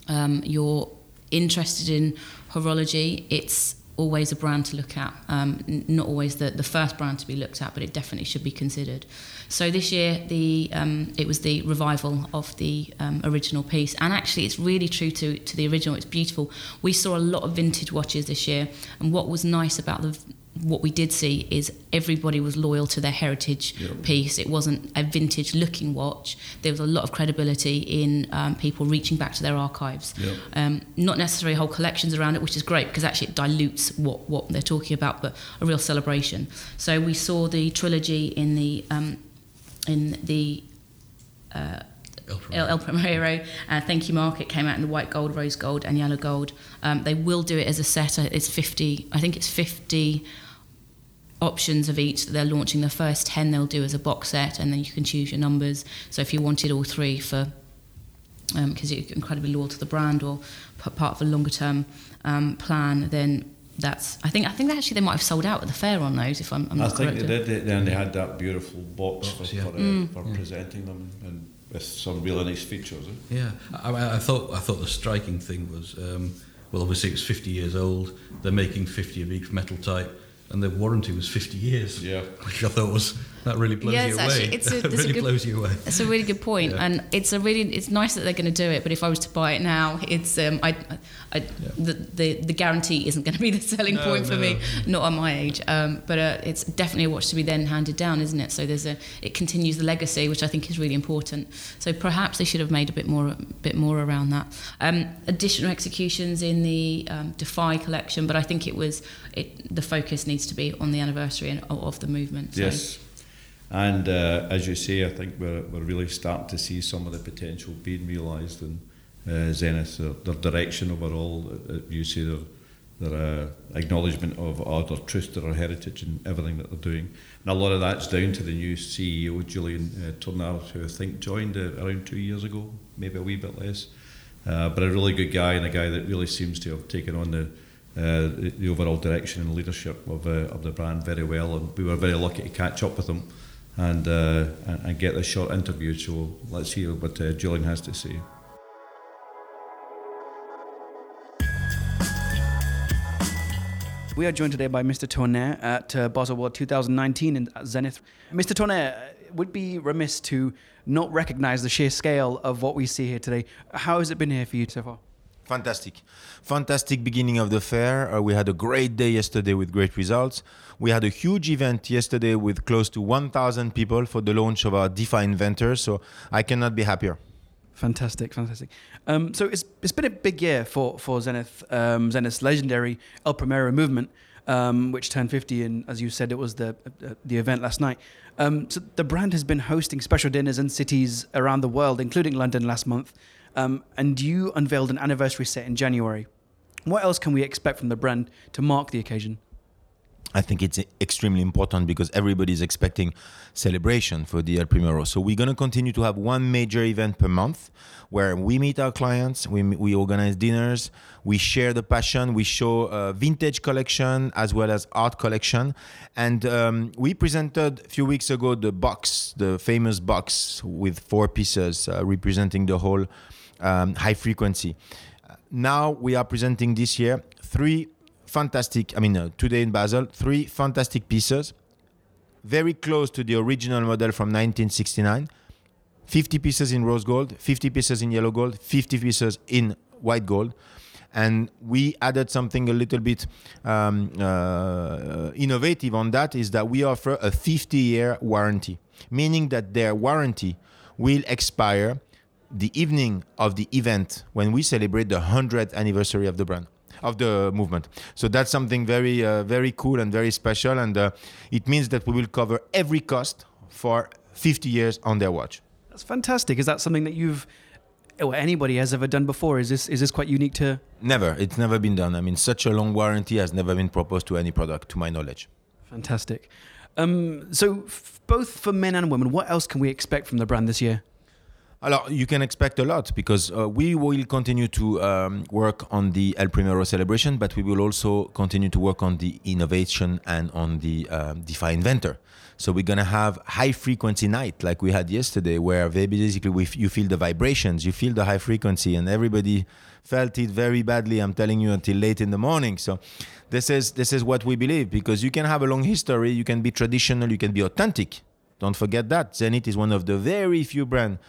um, you're interested in horology, it's always a brand to look at. Um, not always the, the first brand to be looked at, but it definitely should be considered. So this year, the um, it was the revival of the um, original piece, and actually, it's really true to to the original. It's beautiful. We saw a lot of vintage watches this year, and what was nice about the what we did see is everybody was loyal to their heritage piece. It wasn't a vintage looking watch. There was a lot of credibility in um, people reaching back to their archives. Um, not necessarily whole collections around it, which is great because actually it dilutes what, what they're talking about, but a real celebration. So we saw the trilogy in the um, in the uh, El, El Primero. Uh, Thank You Mark. It came out in the white gold, rose gold, and yellow gold. Um, they will do it as a set. Uh, it's 50, I think it's 50 options of each that they're launching. The first 10 they'll do as a box set, and then you can choose your numbers. So if you wanted all three for, because um, you're incredibly loyal to the brand or part of a longer term um, plan, then that's I think I think actually they might have sold out at the fair on those if I'm, I'm I not think correct. they did, and they had that beautiful box, Box, for, yeah. for, uh, Mm. for presenting them and with some really nice features. Eh? Yeah, I, I I thought I thought the striking thing was um, well, obviously it's 50 years old. They're making 50 of each metal type, and the warranty was 50 years. Yeah. which I thought was that really blows Yeah, you it's away. actually- it's a- <laughs> It it's a really good- blows you away. That's a really good point, Yeah. and it's a really it's nice that they're going to do it. But if I was to buy it now, it's um, I, I the, the the guarantee isn't going to be the selling No, point for no. me, not at my age. Um, but uh, it's definitely a watch to be then handed down, isn't it? So there's a it continues the legacy, which I think is really important. So perhaps they should have made a bit more a bit more around that. Um, additional executions in the um, Defy collection, but I think it was it the focus needs to be on the anniversary and, of the movement. So. Yes. And uh, as you say, I think we're, we're really starting to see some of the potential being realised in uh, Zenith, their, their direction overall. Uh, you see their, their uh, acknowledgement of their truth to their heritage and everything that they're doing. And a lot of that's down to the new CEO, Julian uh, Tonnerre, who I think joined uh, around two years ago, maybe a wee bit less. Uh, but a really good guy and a guy that really seems to have taken on the uh, the overall direction and leadership of, uh, of the brand very well. And we were very lucky to catch up with him and, uh, and, get this short interview. So let's hear what uh, Julian has to say. We are joined today by Mr. Tonnerre at uh, Basel World 2019 in Zenith. Mr. Tonnerre, it would be remiss to not recognize the sheer scale of what we see here today. How has it been here for you so far? Fantastic. Fantastic beginning of the fair. Uh, we had a great day yesterday with great results. We had a huge event yesterday with close to 1,000 people for the launch of our Defy Inventor. So I cannot be happier. Fantastic, fantastic. Um, so it's it's been a big year for for Zenith, um, Zenith's legendary El Primero movement, um, which turned 50, and as you said, it was the uh, the event last night. Um, so the brand has been hosting special dinners in cities around the world, including London last month, um, and you unveiled an anniversary set in January. What else can we expect from the brand to mark the occasion? I think it's extremely important because everybody's expecting celebration for the El Primero. So we're going to continue to have one major event per month where we meet our clients, we, we organize dinners, we share the passion, we show a vintage collection as well as art collection. And um, we presented a few weeks ago the box, the famous box with four pieces uh, representing the whole um, high frequency. Now we are presenting this year three fantastic, I mean, uh, today in Basel, three fantastic pieces, very close to the original model from 1969. 50 pieces in rose gold, 50 pieces in yellow gold, 50 pieces in white gold. And we added something a little bit um, uh, innovative on that is that we offer a 50 year warranty, meaning that their warranty will expire the evening of the event when we celebrate the 100th anniversary of the brand of the movement. So that's something very, uh, very cool and very special. And uh, it means that we will cover every cost for 50 years on their watch. That's fantastic. Is that something that you've or anybody has ever done before? Is this is this quite unique to? Never. It's never been done. I mean, such a long warranty has never been proposed to any product, to my knowledge. Fantastic. Um, so f- both for men and women, what else can we expect from the brand this year? You can expect a lot because uh, we will continue to um, work on the El Primero celebration, but we will also continue to work on the innovation and on the um, Defy Inventor. So we're gonna have high frequency night like we had yesterday, where basically we f- you feel the vibrations, you feel the high frequency, and everybody felt it very badly. I'm telling you until late in the morning. So this is this is what we believe because you can have a long history, you can be traditional, you can be authentic. Don't forget that Zenith is one of the very few brands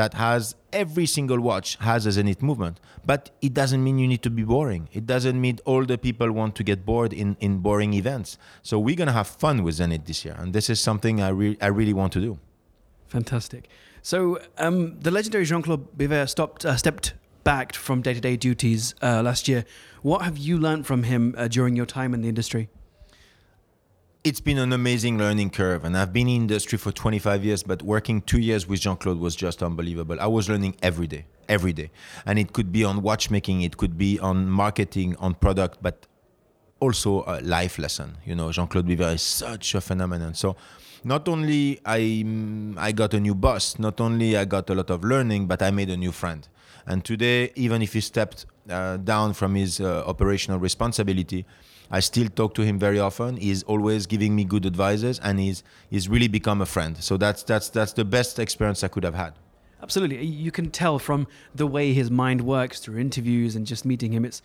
that has every single watch has a zenith movement but it doesn't mean you need to be boring it doesn't mean all the people want to get bored in, in boring events so we're going to have fun with zenith this year and this is something i, re- I really want to do Fantastic. So um, the legendary Jean-Claude Biver stopped uh, stepped back from day-to-day duties uh, last year. What have you learned from him uh, during your time in the industry? It's been an amazing learning curve and i've been in industry for 25 years but working two years with jean-claude was just unbelievable. I was learning every day every day. And it could be on watchmaking it could be on marketing on product but also a life lesson. You know jean-claude biver is such a phenomenon. So not only I, I got a new boss not only i got a lot of learning but i made a new friend. And today even if he stepped uh, down from his uh, operational responsibility I still talk to him very often. He's always giving me good advices, and he's he's really become a friend. So that's that's that's the best experience I could have had. Absolutely, you can tell from the way his mind works through interviews and just meeting him. It's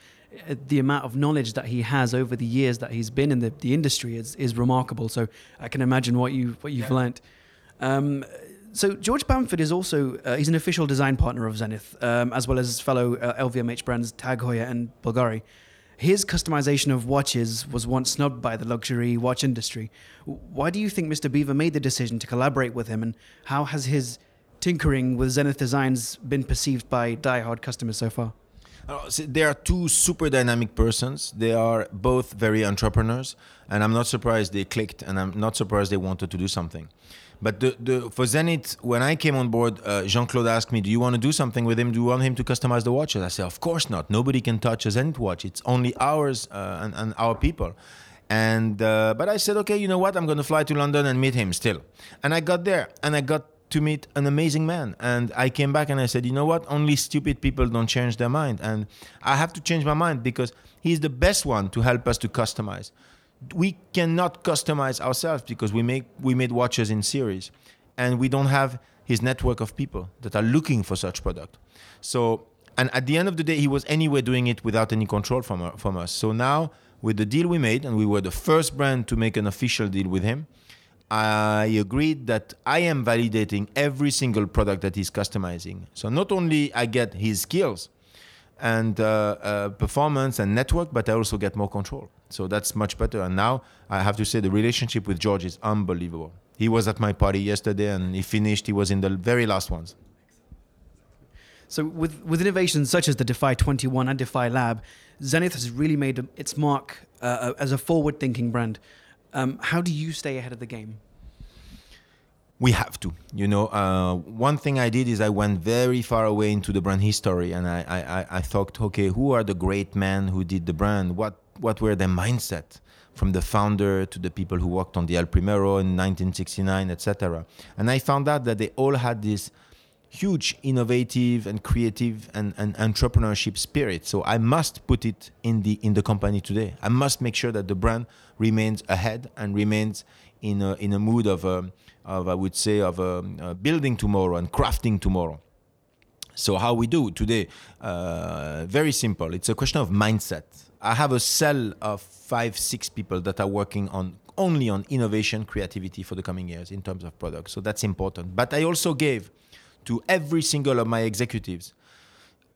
uh, the amount of knowledge that he has over the years that he's been in the, the industry is is remarkable. So I can imagine what you what you've yeah. learnt. Um, so George Bamford is also uh, he's an official design partner of Zenith, um, as well as fellow uh, LVMH brands Tag Heuer and Bulgari. His customization of watches was once snubbed by the luxury watch industry. Why do you think Mr. Biver made the decision to collaborate with him, and how has his tinkering with Zenith Designs been perceived by die-hard customers so far? Uh, they are two super dynamic persons. They are both very entrepreneurs, and I'm not surprised they clicked, and I'm not surprised they wanted to do something. But the, the, for Zenith, when I came on board, uh, Jean Claude asked me, Do you want to do something with him? Do you want him to customize the watches? I said, Of course not. Nobody can touch a Zenith watch. It's only ours uh, and, and, our people. And uh, but I said, okay, you know what? I'm going to fly to London and meet him still. And I got there, and I got to meet an amazing man. And I came back and I said, you know what? Only stupid people don't change their mind, and I have to change my mind because he's the best one to help us to customize we cannot customize ourselves because we make we made watches in series and we don't have his network of people that are looking for such product. So and at the end of the day he was anyway doing it without any control from, from us. So now with the deal we made and we were the first brand to make an official deal with him i agreed that i am validating every single product that he's customizing. So not only i get his skills and uh, uh, performance and network, but I also get more control. So that's much better. And now I have to say the relationship with George is unbelievable. He was at my party yesterday and he finished. He was in the very last ones. So with with innovations such as the Defy 21 and Defy Lab, Zenith has really made its mark uh, as a forward-thinking brand. Um, how do you stay ahead of the game? We have to you know uh, one thing i did is i went very far away into the brand history and I, I, I thought okay who are the great men who did the brand? What what were their mindset from the founder to the people who worked on the el primero in 1969 etc and i found out that they all had this huge innovative and creative and, and entrepreneurship spirit. So i must put it in the in the company today. I must make sure that the brand remains ahead and remains in a, in a mood of um, of I would say of um, uh, building tomorrow and crafting tomorrow. So how we do today? Uh, very simple. It's a question of mindset. I have a cell of five, six people that are working on only on innovation, creativity for the coming years in terms of products. So that's important. But I also gave to every single of my executives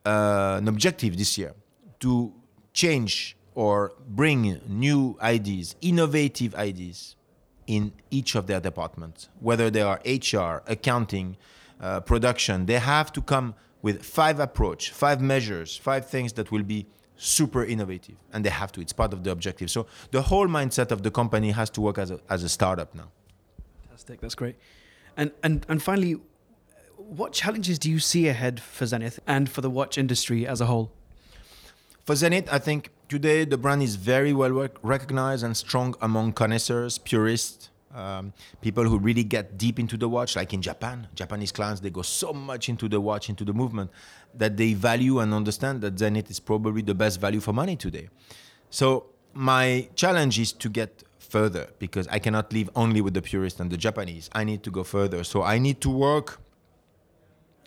uh, an objective this year to change or bring new ideas, innovative ideas, in each of their departments, whether they are HR, accounting, uh, production. They have to come with five approach, five measures, five things that will be super innovative, and they have to. It's part of the objective. So the whole mindset of the company has to work as a, as a startup now. Fantastic, that's great. And and and finally, what challenges do you see ahead for Zenith and for the watch industry as a whole? For Zenith, I think today the brand is very well recognized and strong among connoisseurs, purists, um, people who really get deep into the watch, like in Japan. Japanese clients, they go so much into the watch, into the movement, that they value and understand that Zenith is probably the best value for money today. So my challenge is to get further because I cannot live only with the purists and the Japanese. I need to go further. So I need to work.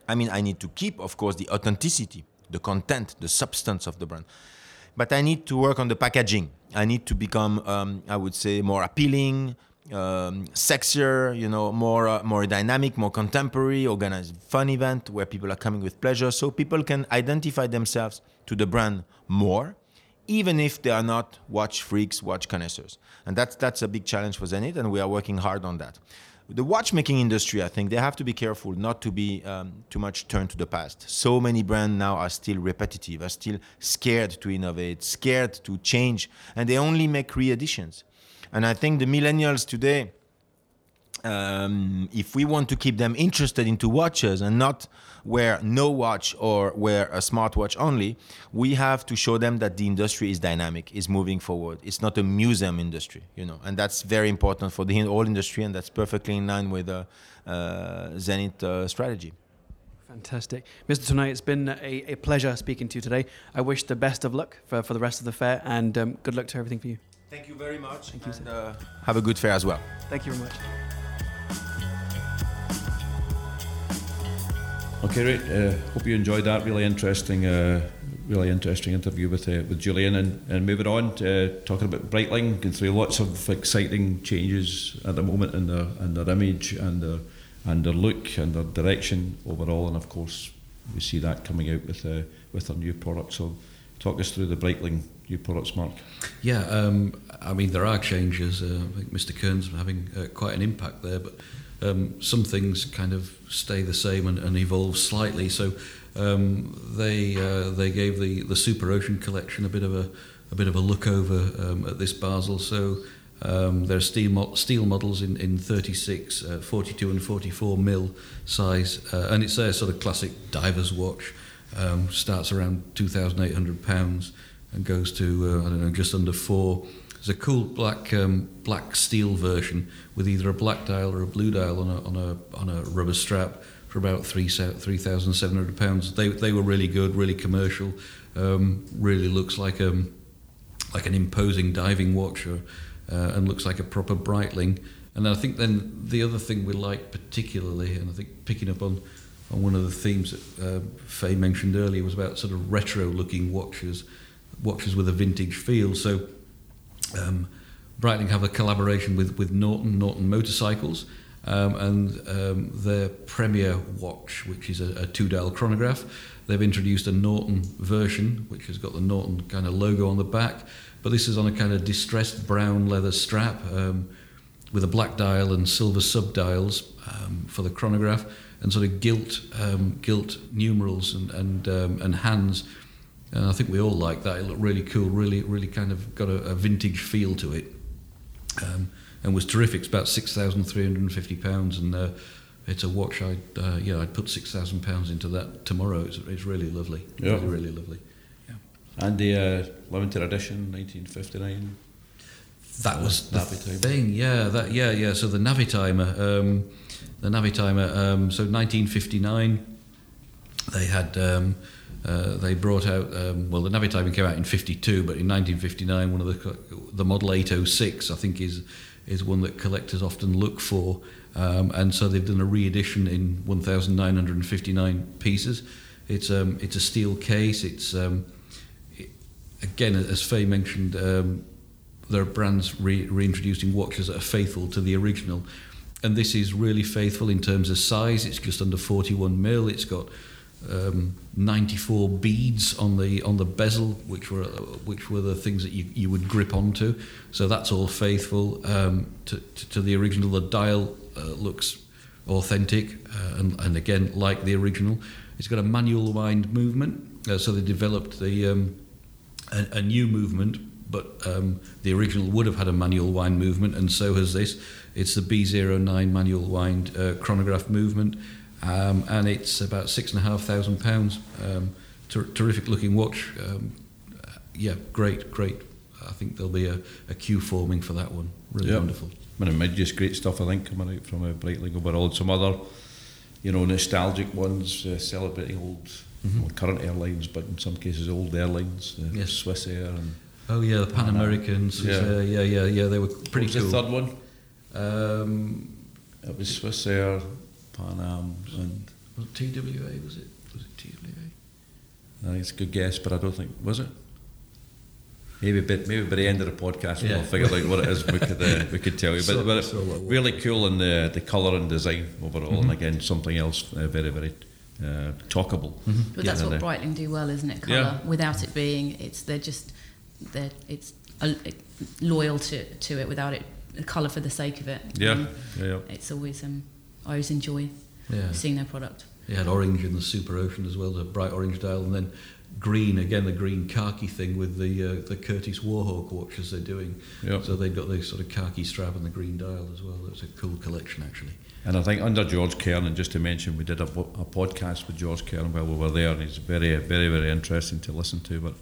I mean, I need to keep, of course, the authenticity the content, the substance of the brand. But I need to work on the packaging. I need to become, um, I would say, more appealing, um, sexier, you know, more uh, more dynamic, more contemporary, organize fun event where people are coming with pleasure, so people can identify themselves to the brand more, even if they are not watch freaks, watch connoisseurs, and that's that's a big challenge for Zenith, and we are working hard on that the watchmaking industry, I think they have to be careful not to be um, too much turned to the past. So many brands now are still repetitive, are still scared to innovate, scared to change, and they only make re-editions. And I think the millennials today, um, if we want to keep them interested into watches and not wear no watch or wear a smartwatch only, we have to show them that the industry is dynamic, is moving forward. It's not a museum industry, you know, and that's very important for the <laughs> whole industry, and that's perfectly in line with the uh, Zenith uh, strategy. Fantastic. Mr. Tonnerre, it's been a, a, pleasure speaking to you today. I wish the best of luck for, for the rest of the fair and um, good luck to everything for you. Thank you very much. Thank and, you, uh, have a good fair as well. Thank you very much. Okay, right. Uh, hope you enjoyed that. Really interesting, uh, really interesting interview with uh, with Julian. And, and moving on to uh, talking about Breitling, going through lots of exciting changes at the moment in their in their image and their and their look and their direction overall. And of course, we see that coming out with uh, with their new products. So, talk us through the Breitling new products, Mark. Yeah, um, I mean there are changes. Uh, I think Mr. Kern's having quite an impact there, but um, some things kind of stay the same and, and evolve slightly. So um, they uh, they gave the the Super Ocean collection a bit of a a bit of a look over um, at this Basel. So um, there are steel, mo- steel models in, in 36, uh, 42 and 44 mil size, uh, and it's a sort of classic diver's watch. Um, starts around 2,800 pounds and goes to uh, I don't know just under four. There's a cool black um, black steel version with either a black dial or a blue dial on a on a on a rubber strap for about three three thousand seven hundred pounds. They they were really good, really commercial. Um, really looks like a um, like an imposing diving watch, or, uh, and looks like a proper Breitling. And I think then the other thing we like particularly, and I think picking up on on one of the themes that uh, Faye mentioned earlier was about sort of retro-looking watches, watches with a vintage feel. So um, Breitling have a collaboration with, with Norton, Norton Motorcycles, um, and um, their Premier watch, which is a, a two dial chronograph. They've introduced a Norton version, which has got the Norton kind of logo on the back, but this is on a kind of distressed brown leather strap um, with a black dial and silver sub dials um, for the chronograph, and sort of gilt um, gilt numerals and and, um, and hands and I think we all like that. It looked really cool, really, really kind of got a, a vintage feel to it, um, and was terrific. It's about six thousand three hundred and fifty pounds, and uh, it's a watch. I uh, yeah, I'd put six thousand pounds into that tomorrow. It's, it's really lovely, yeah. really, really lovely. Yeah. And the uh, limited edition, nineteen fifty nine. That was the thing, yeah, that yeah, yeah. So the Navitimer, um, the Navitimer. Um, so 1959, they had um, uh, they brought out, um, well, the Navitimer came out in 52, but in 1959, one of the, the Model 806, I think, is, is one that collectors often look for. Um, and so they've done a re-edition in 1,959 pieces. It's, um, it's a steel case. It's, um, it, again, as Faye mentioned, um, there are brands re- reintroducing watches that are faithful to the original. And this is really faithful in terms of size. It's just under 41 mil. It's got um, 94 beads on the on the bezel, which were which were the things that you, you would grip onto. So that's all faithful um, to, to, to, the original. The dial uh, looks authentic uh, and, and again like the original. It's got a manual wind movement, uh, so they developed the um, a, a, new movement, but um, the original would have had a manual wind movement, and so has this. It's the B09 manual wind uh, chronograph movement um, and it's about six and a half thousand pounds. Um, ter- terrific looking watch. Um, uh, yeah, great, great. I think there'll be a, a queue forming for that one. Really yep. wonderful. I mean, just great stuff. I think coming out from a Breitling overall. And some other, you know, nostalgic ones uh, celebrating old, mm-hmm. well, current airlines, but in some cases old airlines. Uh, yes. Swiss Air and. Oh yeah, the Pan Americans. Yeah. Uh, yeah, yeah, yeah. They were pretty what was cool. The third one. Um, it was Swiss Air. Pan Am and was it TWA? Was it was it TWA? I think it's a good guess, but I don't think was it. Maybe, bit, maybe by the end of the podcast yeah. we'll figure out what it is. We could uh, we could tell you, but, so, but so really cool in the the colour and design overall, mm-hmm. and again something else uh, very very uh, talkable. Mm-hmm. But that's what Breitling do well, isn't it? Colour yeah. without it being, it's they're just they're it's a, loyal to to it without it colour for the sake of it. Yeah, um, yeah, yeah. It's always um I always enjoy yeah. seeing their product. He had orange in the Super Ocean as well, the bright orange dial, and then green again, the green khaki thing with the uh, the Curtis Warhawk watches they're doing. Yep. So they've got the sort of khaki strap and the green dial as well. That's a cool collection actually. And I think under George Kern, and just to mention, we did a, a podcast with George Kern while we were there, and he's very, very, very interesting to listen to. But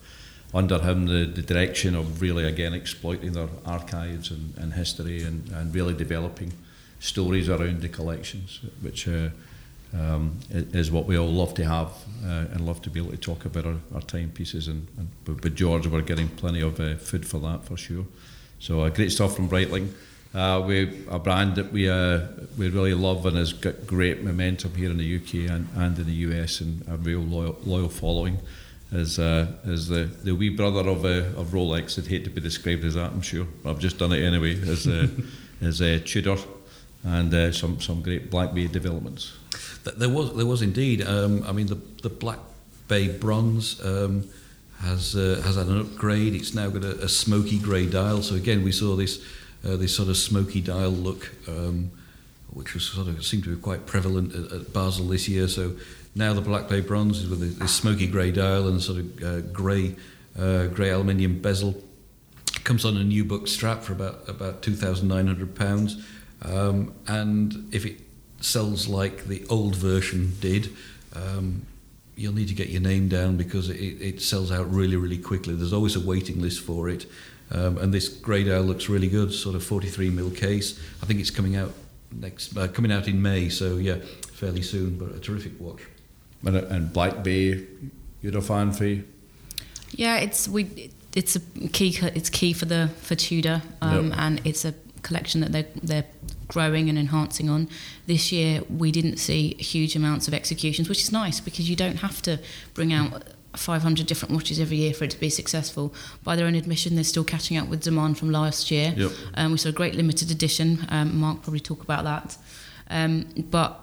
under him, the, the direction of really again exploiting their archives and, and history and, and really developing stories around the collections, which uh, um, is what we all love to have uh, and love to be able to talk about our, our timepieces. And, and with George, we're getting plenty of uh, food for that for sure. So uh, great stuff from Breitling. Uh, we a brand that we uh, we really love and has got great momentum here in the UK and, and in the US and a real loyal, loyal following. Is uh, is the, the wee brother of uh, of Rolex? I'd hate to be described as that. I'm sure. I've just done it anyway. As uh, <laughs> uh, Tudor and uh, some some great Black Bay developments. There was there was indeed. Um, I mean the the Black Bay bronze. Um, has uh, has had an upgrade. It's now got a, a smoky grey dial. So again, we saw this uh, this sort of smoky dial look, um, which was sort of seemed to be quite prevalent at, at Basel this year. So now the Black Bay bronze is with this smoky grey dial and a sort of uh, grey uh, grey aluminium bezel. Comes on a new book strap for about about two thousand nine hundred pounds, um, and if it sells like the old version did. Um, you'll need to get your name down because it, it sells out really, really quickly. There's always a waiting list for it. Um, and this grey dial looks really good, sort of 43 mil case. I think it's coming out next, uh, coming out in May, so yeah, fairly soon. But a terrific watch. And, and Black Bay, you're a fan for? Yeah, it's we. It's a key. It's key for the for Tudor, um, Yep. and it's a collection that they're they're growing and enhancing on. This year, we didn't see huge amounts of executions, which is nice because you don't have to bring out 500 different watches every year for it to be successful. By their own admission, they're still catching up with demand from last year. Yep. Um, we saw a great limited edition. Um, Mark probably talk about that. Um, but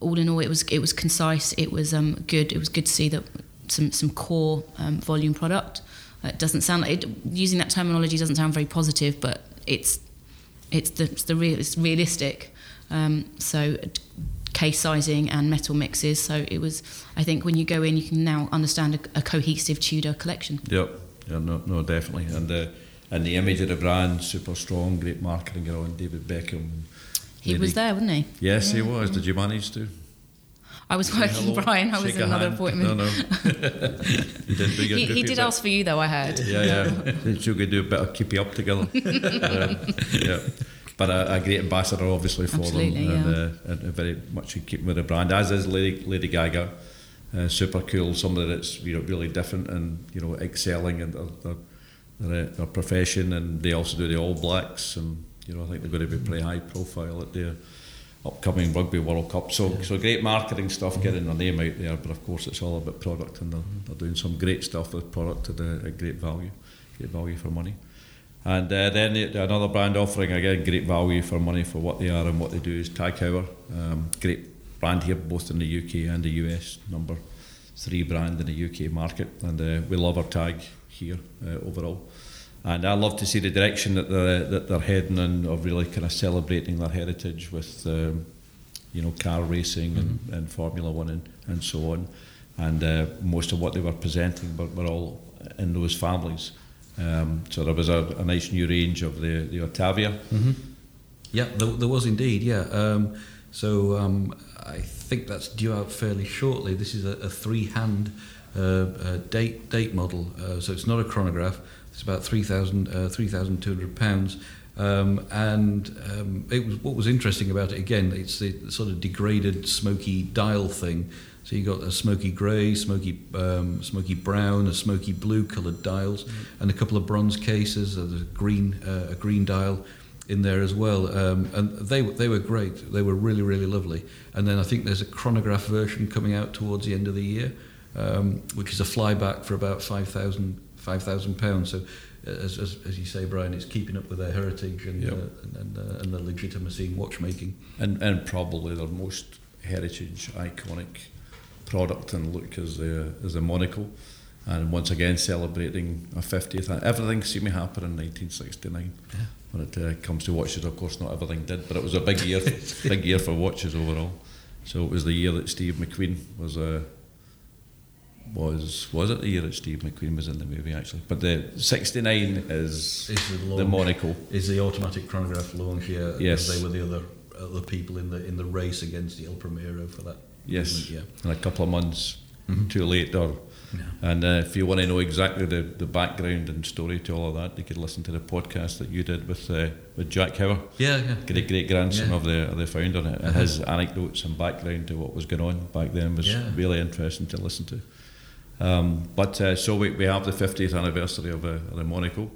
all in all, it was it was concise. It was um, good. It was good to see that some some core um, volume product. Uh, it doesn't sound it, using that terminology doesn't sound very positive, but it's it's the it's the real it's realistic. Um, so uh, case sizing and metal mixes. So it was. I think when you go in, you can now understand a, a cohesive Tudor collection. Yep. Yeah, no, no, definitely. And the and the image of the brand super strong, great marketing around David Beckham. He was there, wasn't he? Yes, he Yeah. was. Did you manage to? I was working, hello, Brian. I was in another hand? appointment. No, no. <laughs> he did, He, he did ask for you, though. I heard. Yeah, yeah. so we could do a bit of keep you up together. Um, yeah. But a, a great ambassador, obviously, for Absolutely, them, and, yeah. uh, and very much in keeping with the brand. As is Lady Lady Gaga, uh, super cool. Somebody that's you know really different and you know excelling in their, their, their, uh, their profession, and they also do the All Blacks, and you know I think they're going to be pretty high profile at their upcoming Rugby World Cup. So so great marketing stuff, getting their name out there. But of course, it's all about product, and they're, they're doing some great stuff with product at a, a great value, great value for money. And uh, then the, another brand offering again great value for money for what they are and what they do is Tag Heuer. Um, great brand here both in the UK and the US. Number three brand in the UK market, and uh, we love our Tag Heuer uh, overall. And I love to see the direction that they're, that they're heading in of really kind of celebrating their heritage with, um, you know, car racing and, and Formula One and, and so on. And uh, most of what they were presenting were, were all in those families. Um, so there was a, a nice new range of the, the Autavia. Yeah, there, there was indeed. Yeah. Um, so um, I think that's due out fairly shortly. This is a, a three-hand uh, uh, date date model, uh, so it's not a chronograph. It's about 3,000, uh, 3,200 pounds. Um, and um, it was what was interesting about it again. It's the sort of degraded smoky dial thing. So you got a smoky grey, smoky um, smoky brown, a smoky blue coloured dials, and a couple of bronze cases. There's a green uh, a green dial in there as well, um, and they they were great. They were really really lovely. And then I think there's a chronograph version coming out towards the end of the year, um, which is a flyback for about five thousand five thousand pounds. So. uh, As, as, as you say, Brian, it's keeping up with their heritage and Yep. uh, and, uh, and the legitimacy in watchmaking. And, and probably their most heritage iconic product and look is the, is the Monaco. And once again, celebrating a 50th. an- Everything seemed to happen in 1969 when it uh, comes to watches. Of course, not everything did, but it was a big year, <laughs> big year for watches overall. So it was the year that Steve McQueen was uh, was was it the year that Steve McQueen was in the movie actually? But the '69 is, Is the the launch. Monaco. Is the automatic chronograph launch? Yeah, Yes. They were the other other people in the in the race against the El Primero for that. Yes, movement, and a couple of months Mhm. too late. Or yeah. and uh, if you want to know exactly the, the background and story to all of that, you could listen to the podcast that you did with uh, with Jack Heuer, Yeah, yeah. great great grandson Yeah. of the of the founder, and Uh-huh. his anecdotes and background to what was going on back then was Yeah. really interesting to listen to. Um, but uh, so we, we have the 50th anniversary of, uh, of Monaco.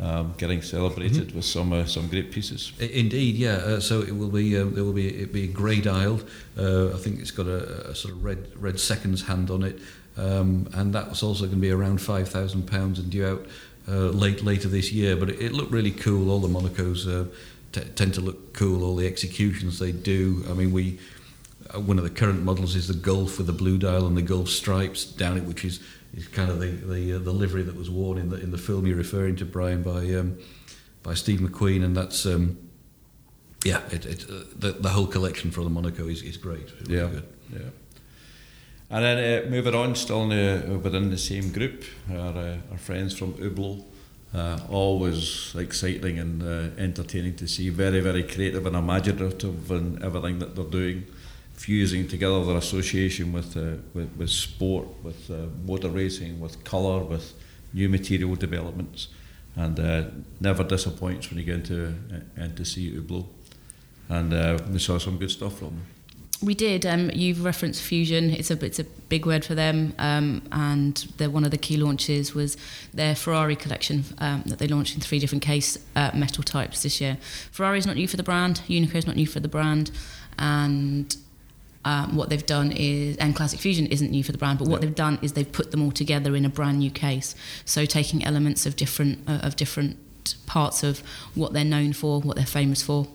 Um, getting celebrated with some uh, some great pieces. Indeed, yeah. Uh, so it will be um, there will be it be grey dialed. Uh, I think it's got a, a sort of red red seconds hand on it, um, and that's also going to be around five thousand pounds and due out uh, late later this year. But it, it looked really cool. All the Monacos uh, t- tend to look cool. All the executions they do. I mean, we one of the current models is the Gulf with the blue dial and the Gulf stripes down it, which is, is kind of the the, uh, the livery that was worn in the in the film you're referring to, Brian, by um, by Steve McQueen, and that's um, yeah, it, it, uh, the the whole collection for the Monaco is, is great. Really Yeah. good. Yeah. And then uh, moving on, still the, within the same group, our, uh, our friends from Hublot. Uh, always exciting and uh, entertaining to see. Very, very creative and imaginative in everything that they're doing. Fusing together their association with, uh, with, with sport, with uh, motor racing, with colour, with new material developments. And uh, never disappoints when you get into, uh, into see Hublot. And uh, we saw some good stuff from them. We did. Um, you've referenced Fusion. It's a it's a big word for them, um, and they're one of the key launches was their Ferrari collection um, that they launched in three different case uh, metal types this year. Ferrari is not new for the brand. Unico is not new for the brand, and um, what they've done is, and Classic Fusion isn't new for the brand, but what Yeah. they've done is they've put them all together in a brand new case. So taking elements of different uh, of different parts of what they're known for, what they're famous for.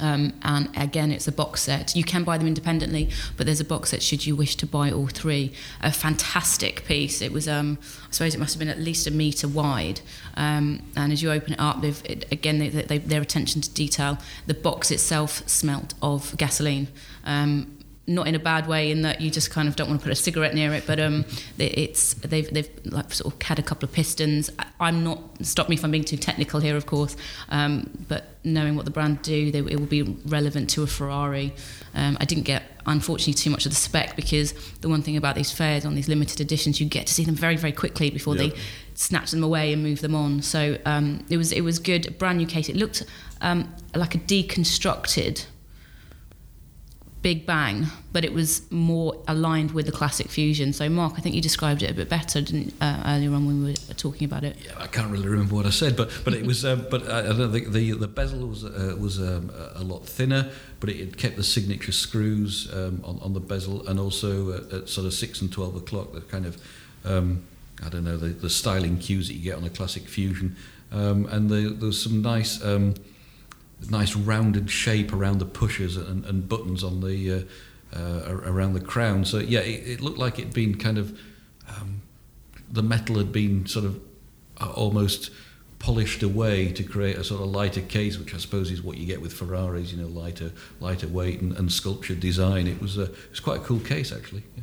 Um, and again, it's a box set. You can buy them independently, but there's a box set should you wish to buy all three. A fantastic piece. It was, um, I suppose, it must have been at least a meter wide. Um, and as you open it up, they've it, again they, they, their attention to detail. The box itself smelt of gasoline. Um, not in a bad way, in that you just kind of don't want to put a cigarette near it, but um, it's they've they've like sort of had a couple of pistons. I'm not stop me if I'm being too technical here, of course, um, but knowing what the brand do, they, it will be relevant to a Ferrari. Um, I didn't get unfortunately too much of the spec because the one thing about these fairs on these limited editions, you get to see them very very quickly before Yep. they snatch them away and move them on. So um, it was it was good, brand new case. It looked um, like a deconstructed Big Bang, but it was more aligned with the classic fusion. So, Mark, I think you described it a bit better didn't, uh, earlier on when we were talking about it. Yeah, I can't really remember what I said, but but it was. Um, but I, don't think the the bezel was uh, was um, a lot thinner, but it, kept the signature screws um, on on the bezel, and also at, at sort of six and twelve o'clock, the kind of um, I don't know the, the styling cues that you get on a classic fusion, um, and the, there's some nice. Nice rounded shape around the pushers and, and buttons on the uh, uh, around the crown. So yeah, it, it looked like it'd been kind of um, the metal had been sort of uh, almost polished away to create a sort of lighter case, which I suppose is what you get with Ferraris, you know, lighter lighter weight and, and sculptured design. It was a, it was quite a cool case actually. Yeah.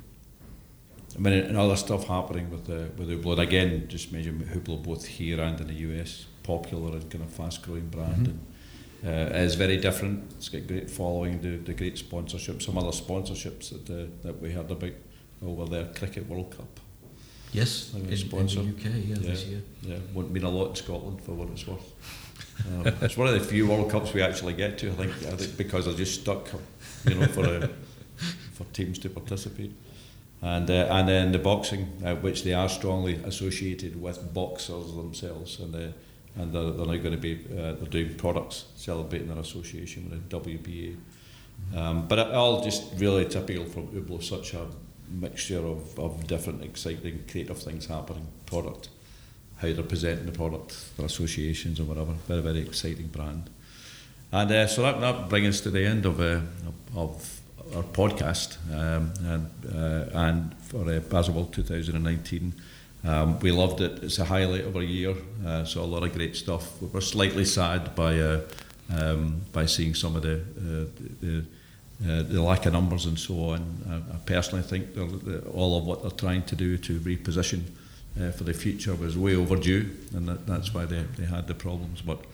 I mean, and other stuff happening with the with Hublot again. Just mention Hublot both here and in the US, popular and kind of fast growing brand, Mhm. and uh, is very different. It's got great following, the, the great sponsorship. Some other sponsorships that uh, that we heard about over there, Cricket World Cup. Yes, in, in the UK, yeah, this Yeah. year. Yeah, wouldn't mean a lot in Scotland for what it's worth. Um, it's one of the few World Cups we actually get to. I think, I think because they're just stuck, you know, for uh, for teams to participate. And uh, and then the boxing, uh, which they are strongly associated with boxers themselves, and uh, and they're, they're now going to be uh, they're doing products celebrating their association with the WBA. Um, but it all just really typical from Hublot, such a mixture of, of different exciting creative things happening, product, how they're presenting the product, their associations or whatever. Very, very exciting brand. And uh, so that, that brings us to the end of, uh, of our podcast. Um, and, uh, and for uh, Baselworld 2019, um, we loved it. It's a highlight of our year. Uh, a lot of great stuff. We were slightly sad by uh, um, by seeing some of the, uh, the uh, the lack of numbers and so on. I, I personally think all of what they're trying to do to reposition uh, for the future was way overdue, and that, that's why they, they had the problems. But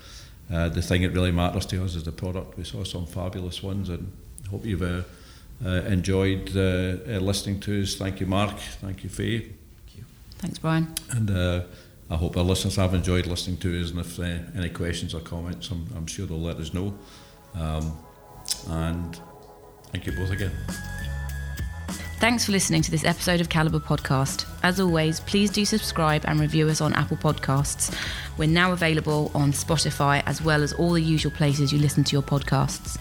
the thing that really matters to us is the product. We saw some fabulous ones, and hope you've uh, enjoyed uh, uh, listening to us. Thank you, Mark. Thank you, Faye. Thank you. Thanks, Brian. And uh, I hope our listeners have enjoyed listening to us, and if uh, any questions or comments, I'm, I'm sure they'll let us know. Um, and thank you both again. Thanks for listening to this episode of Calibre Podcast. As always, please do subscribe and review us on Apple Podcasts. We're now available on Spotify as well as all the usual places you listen to your podcasts.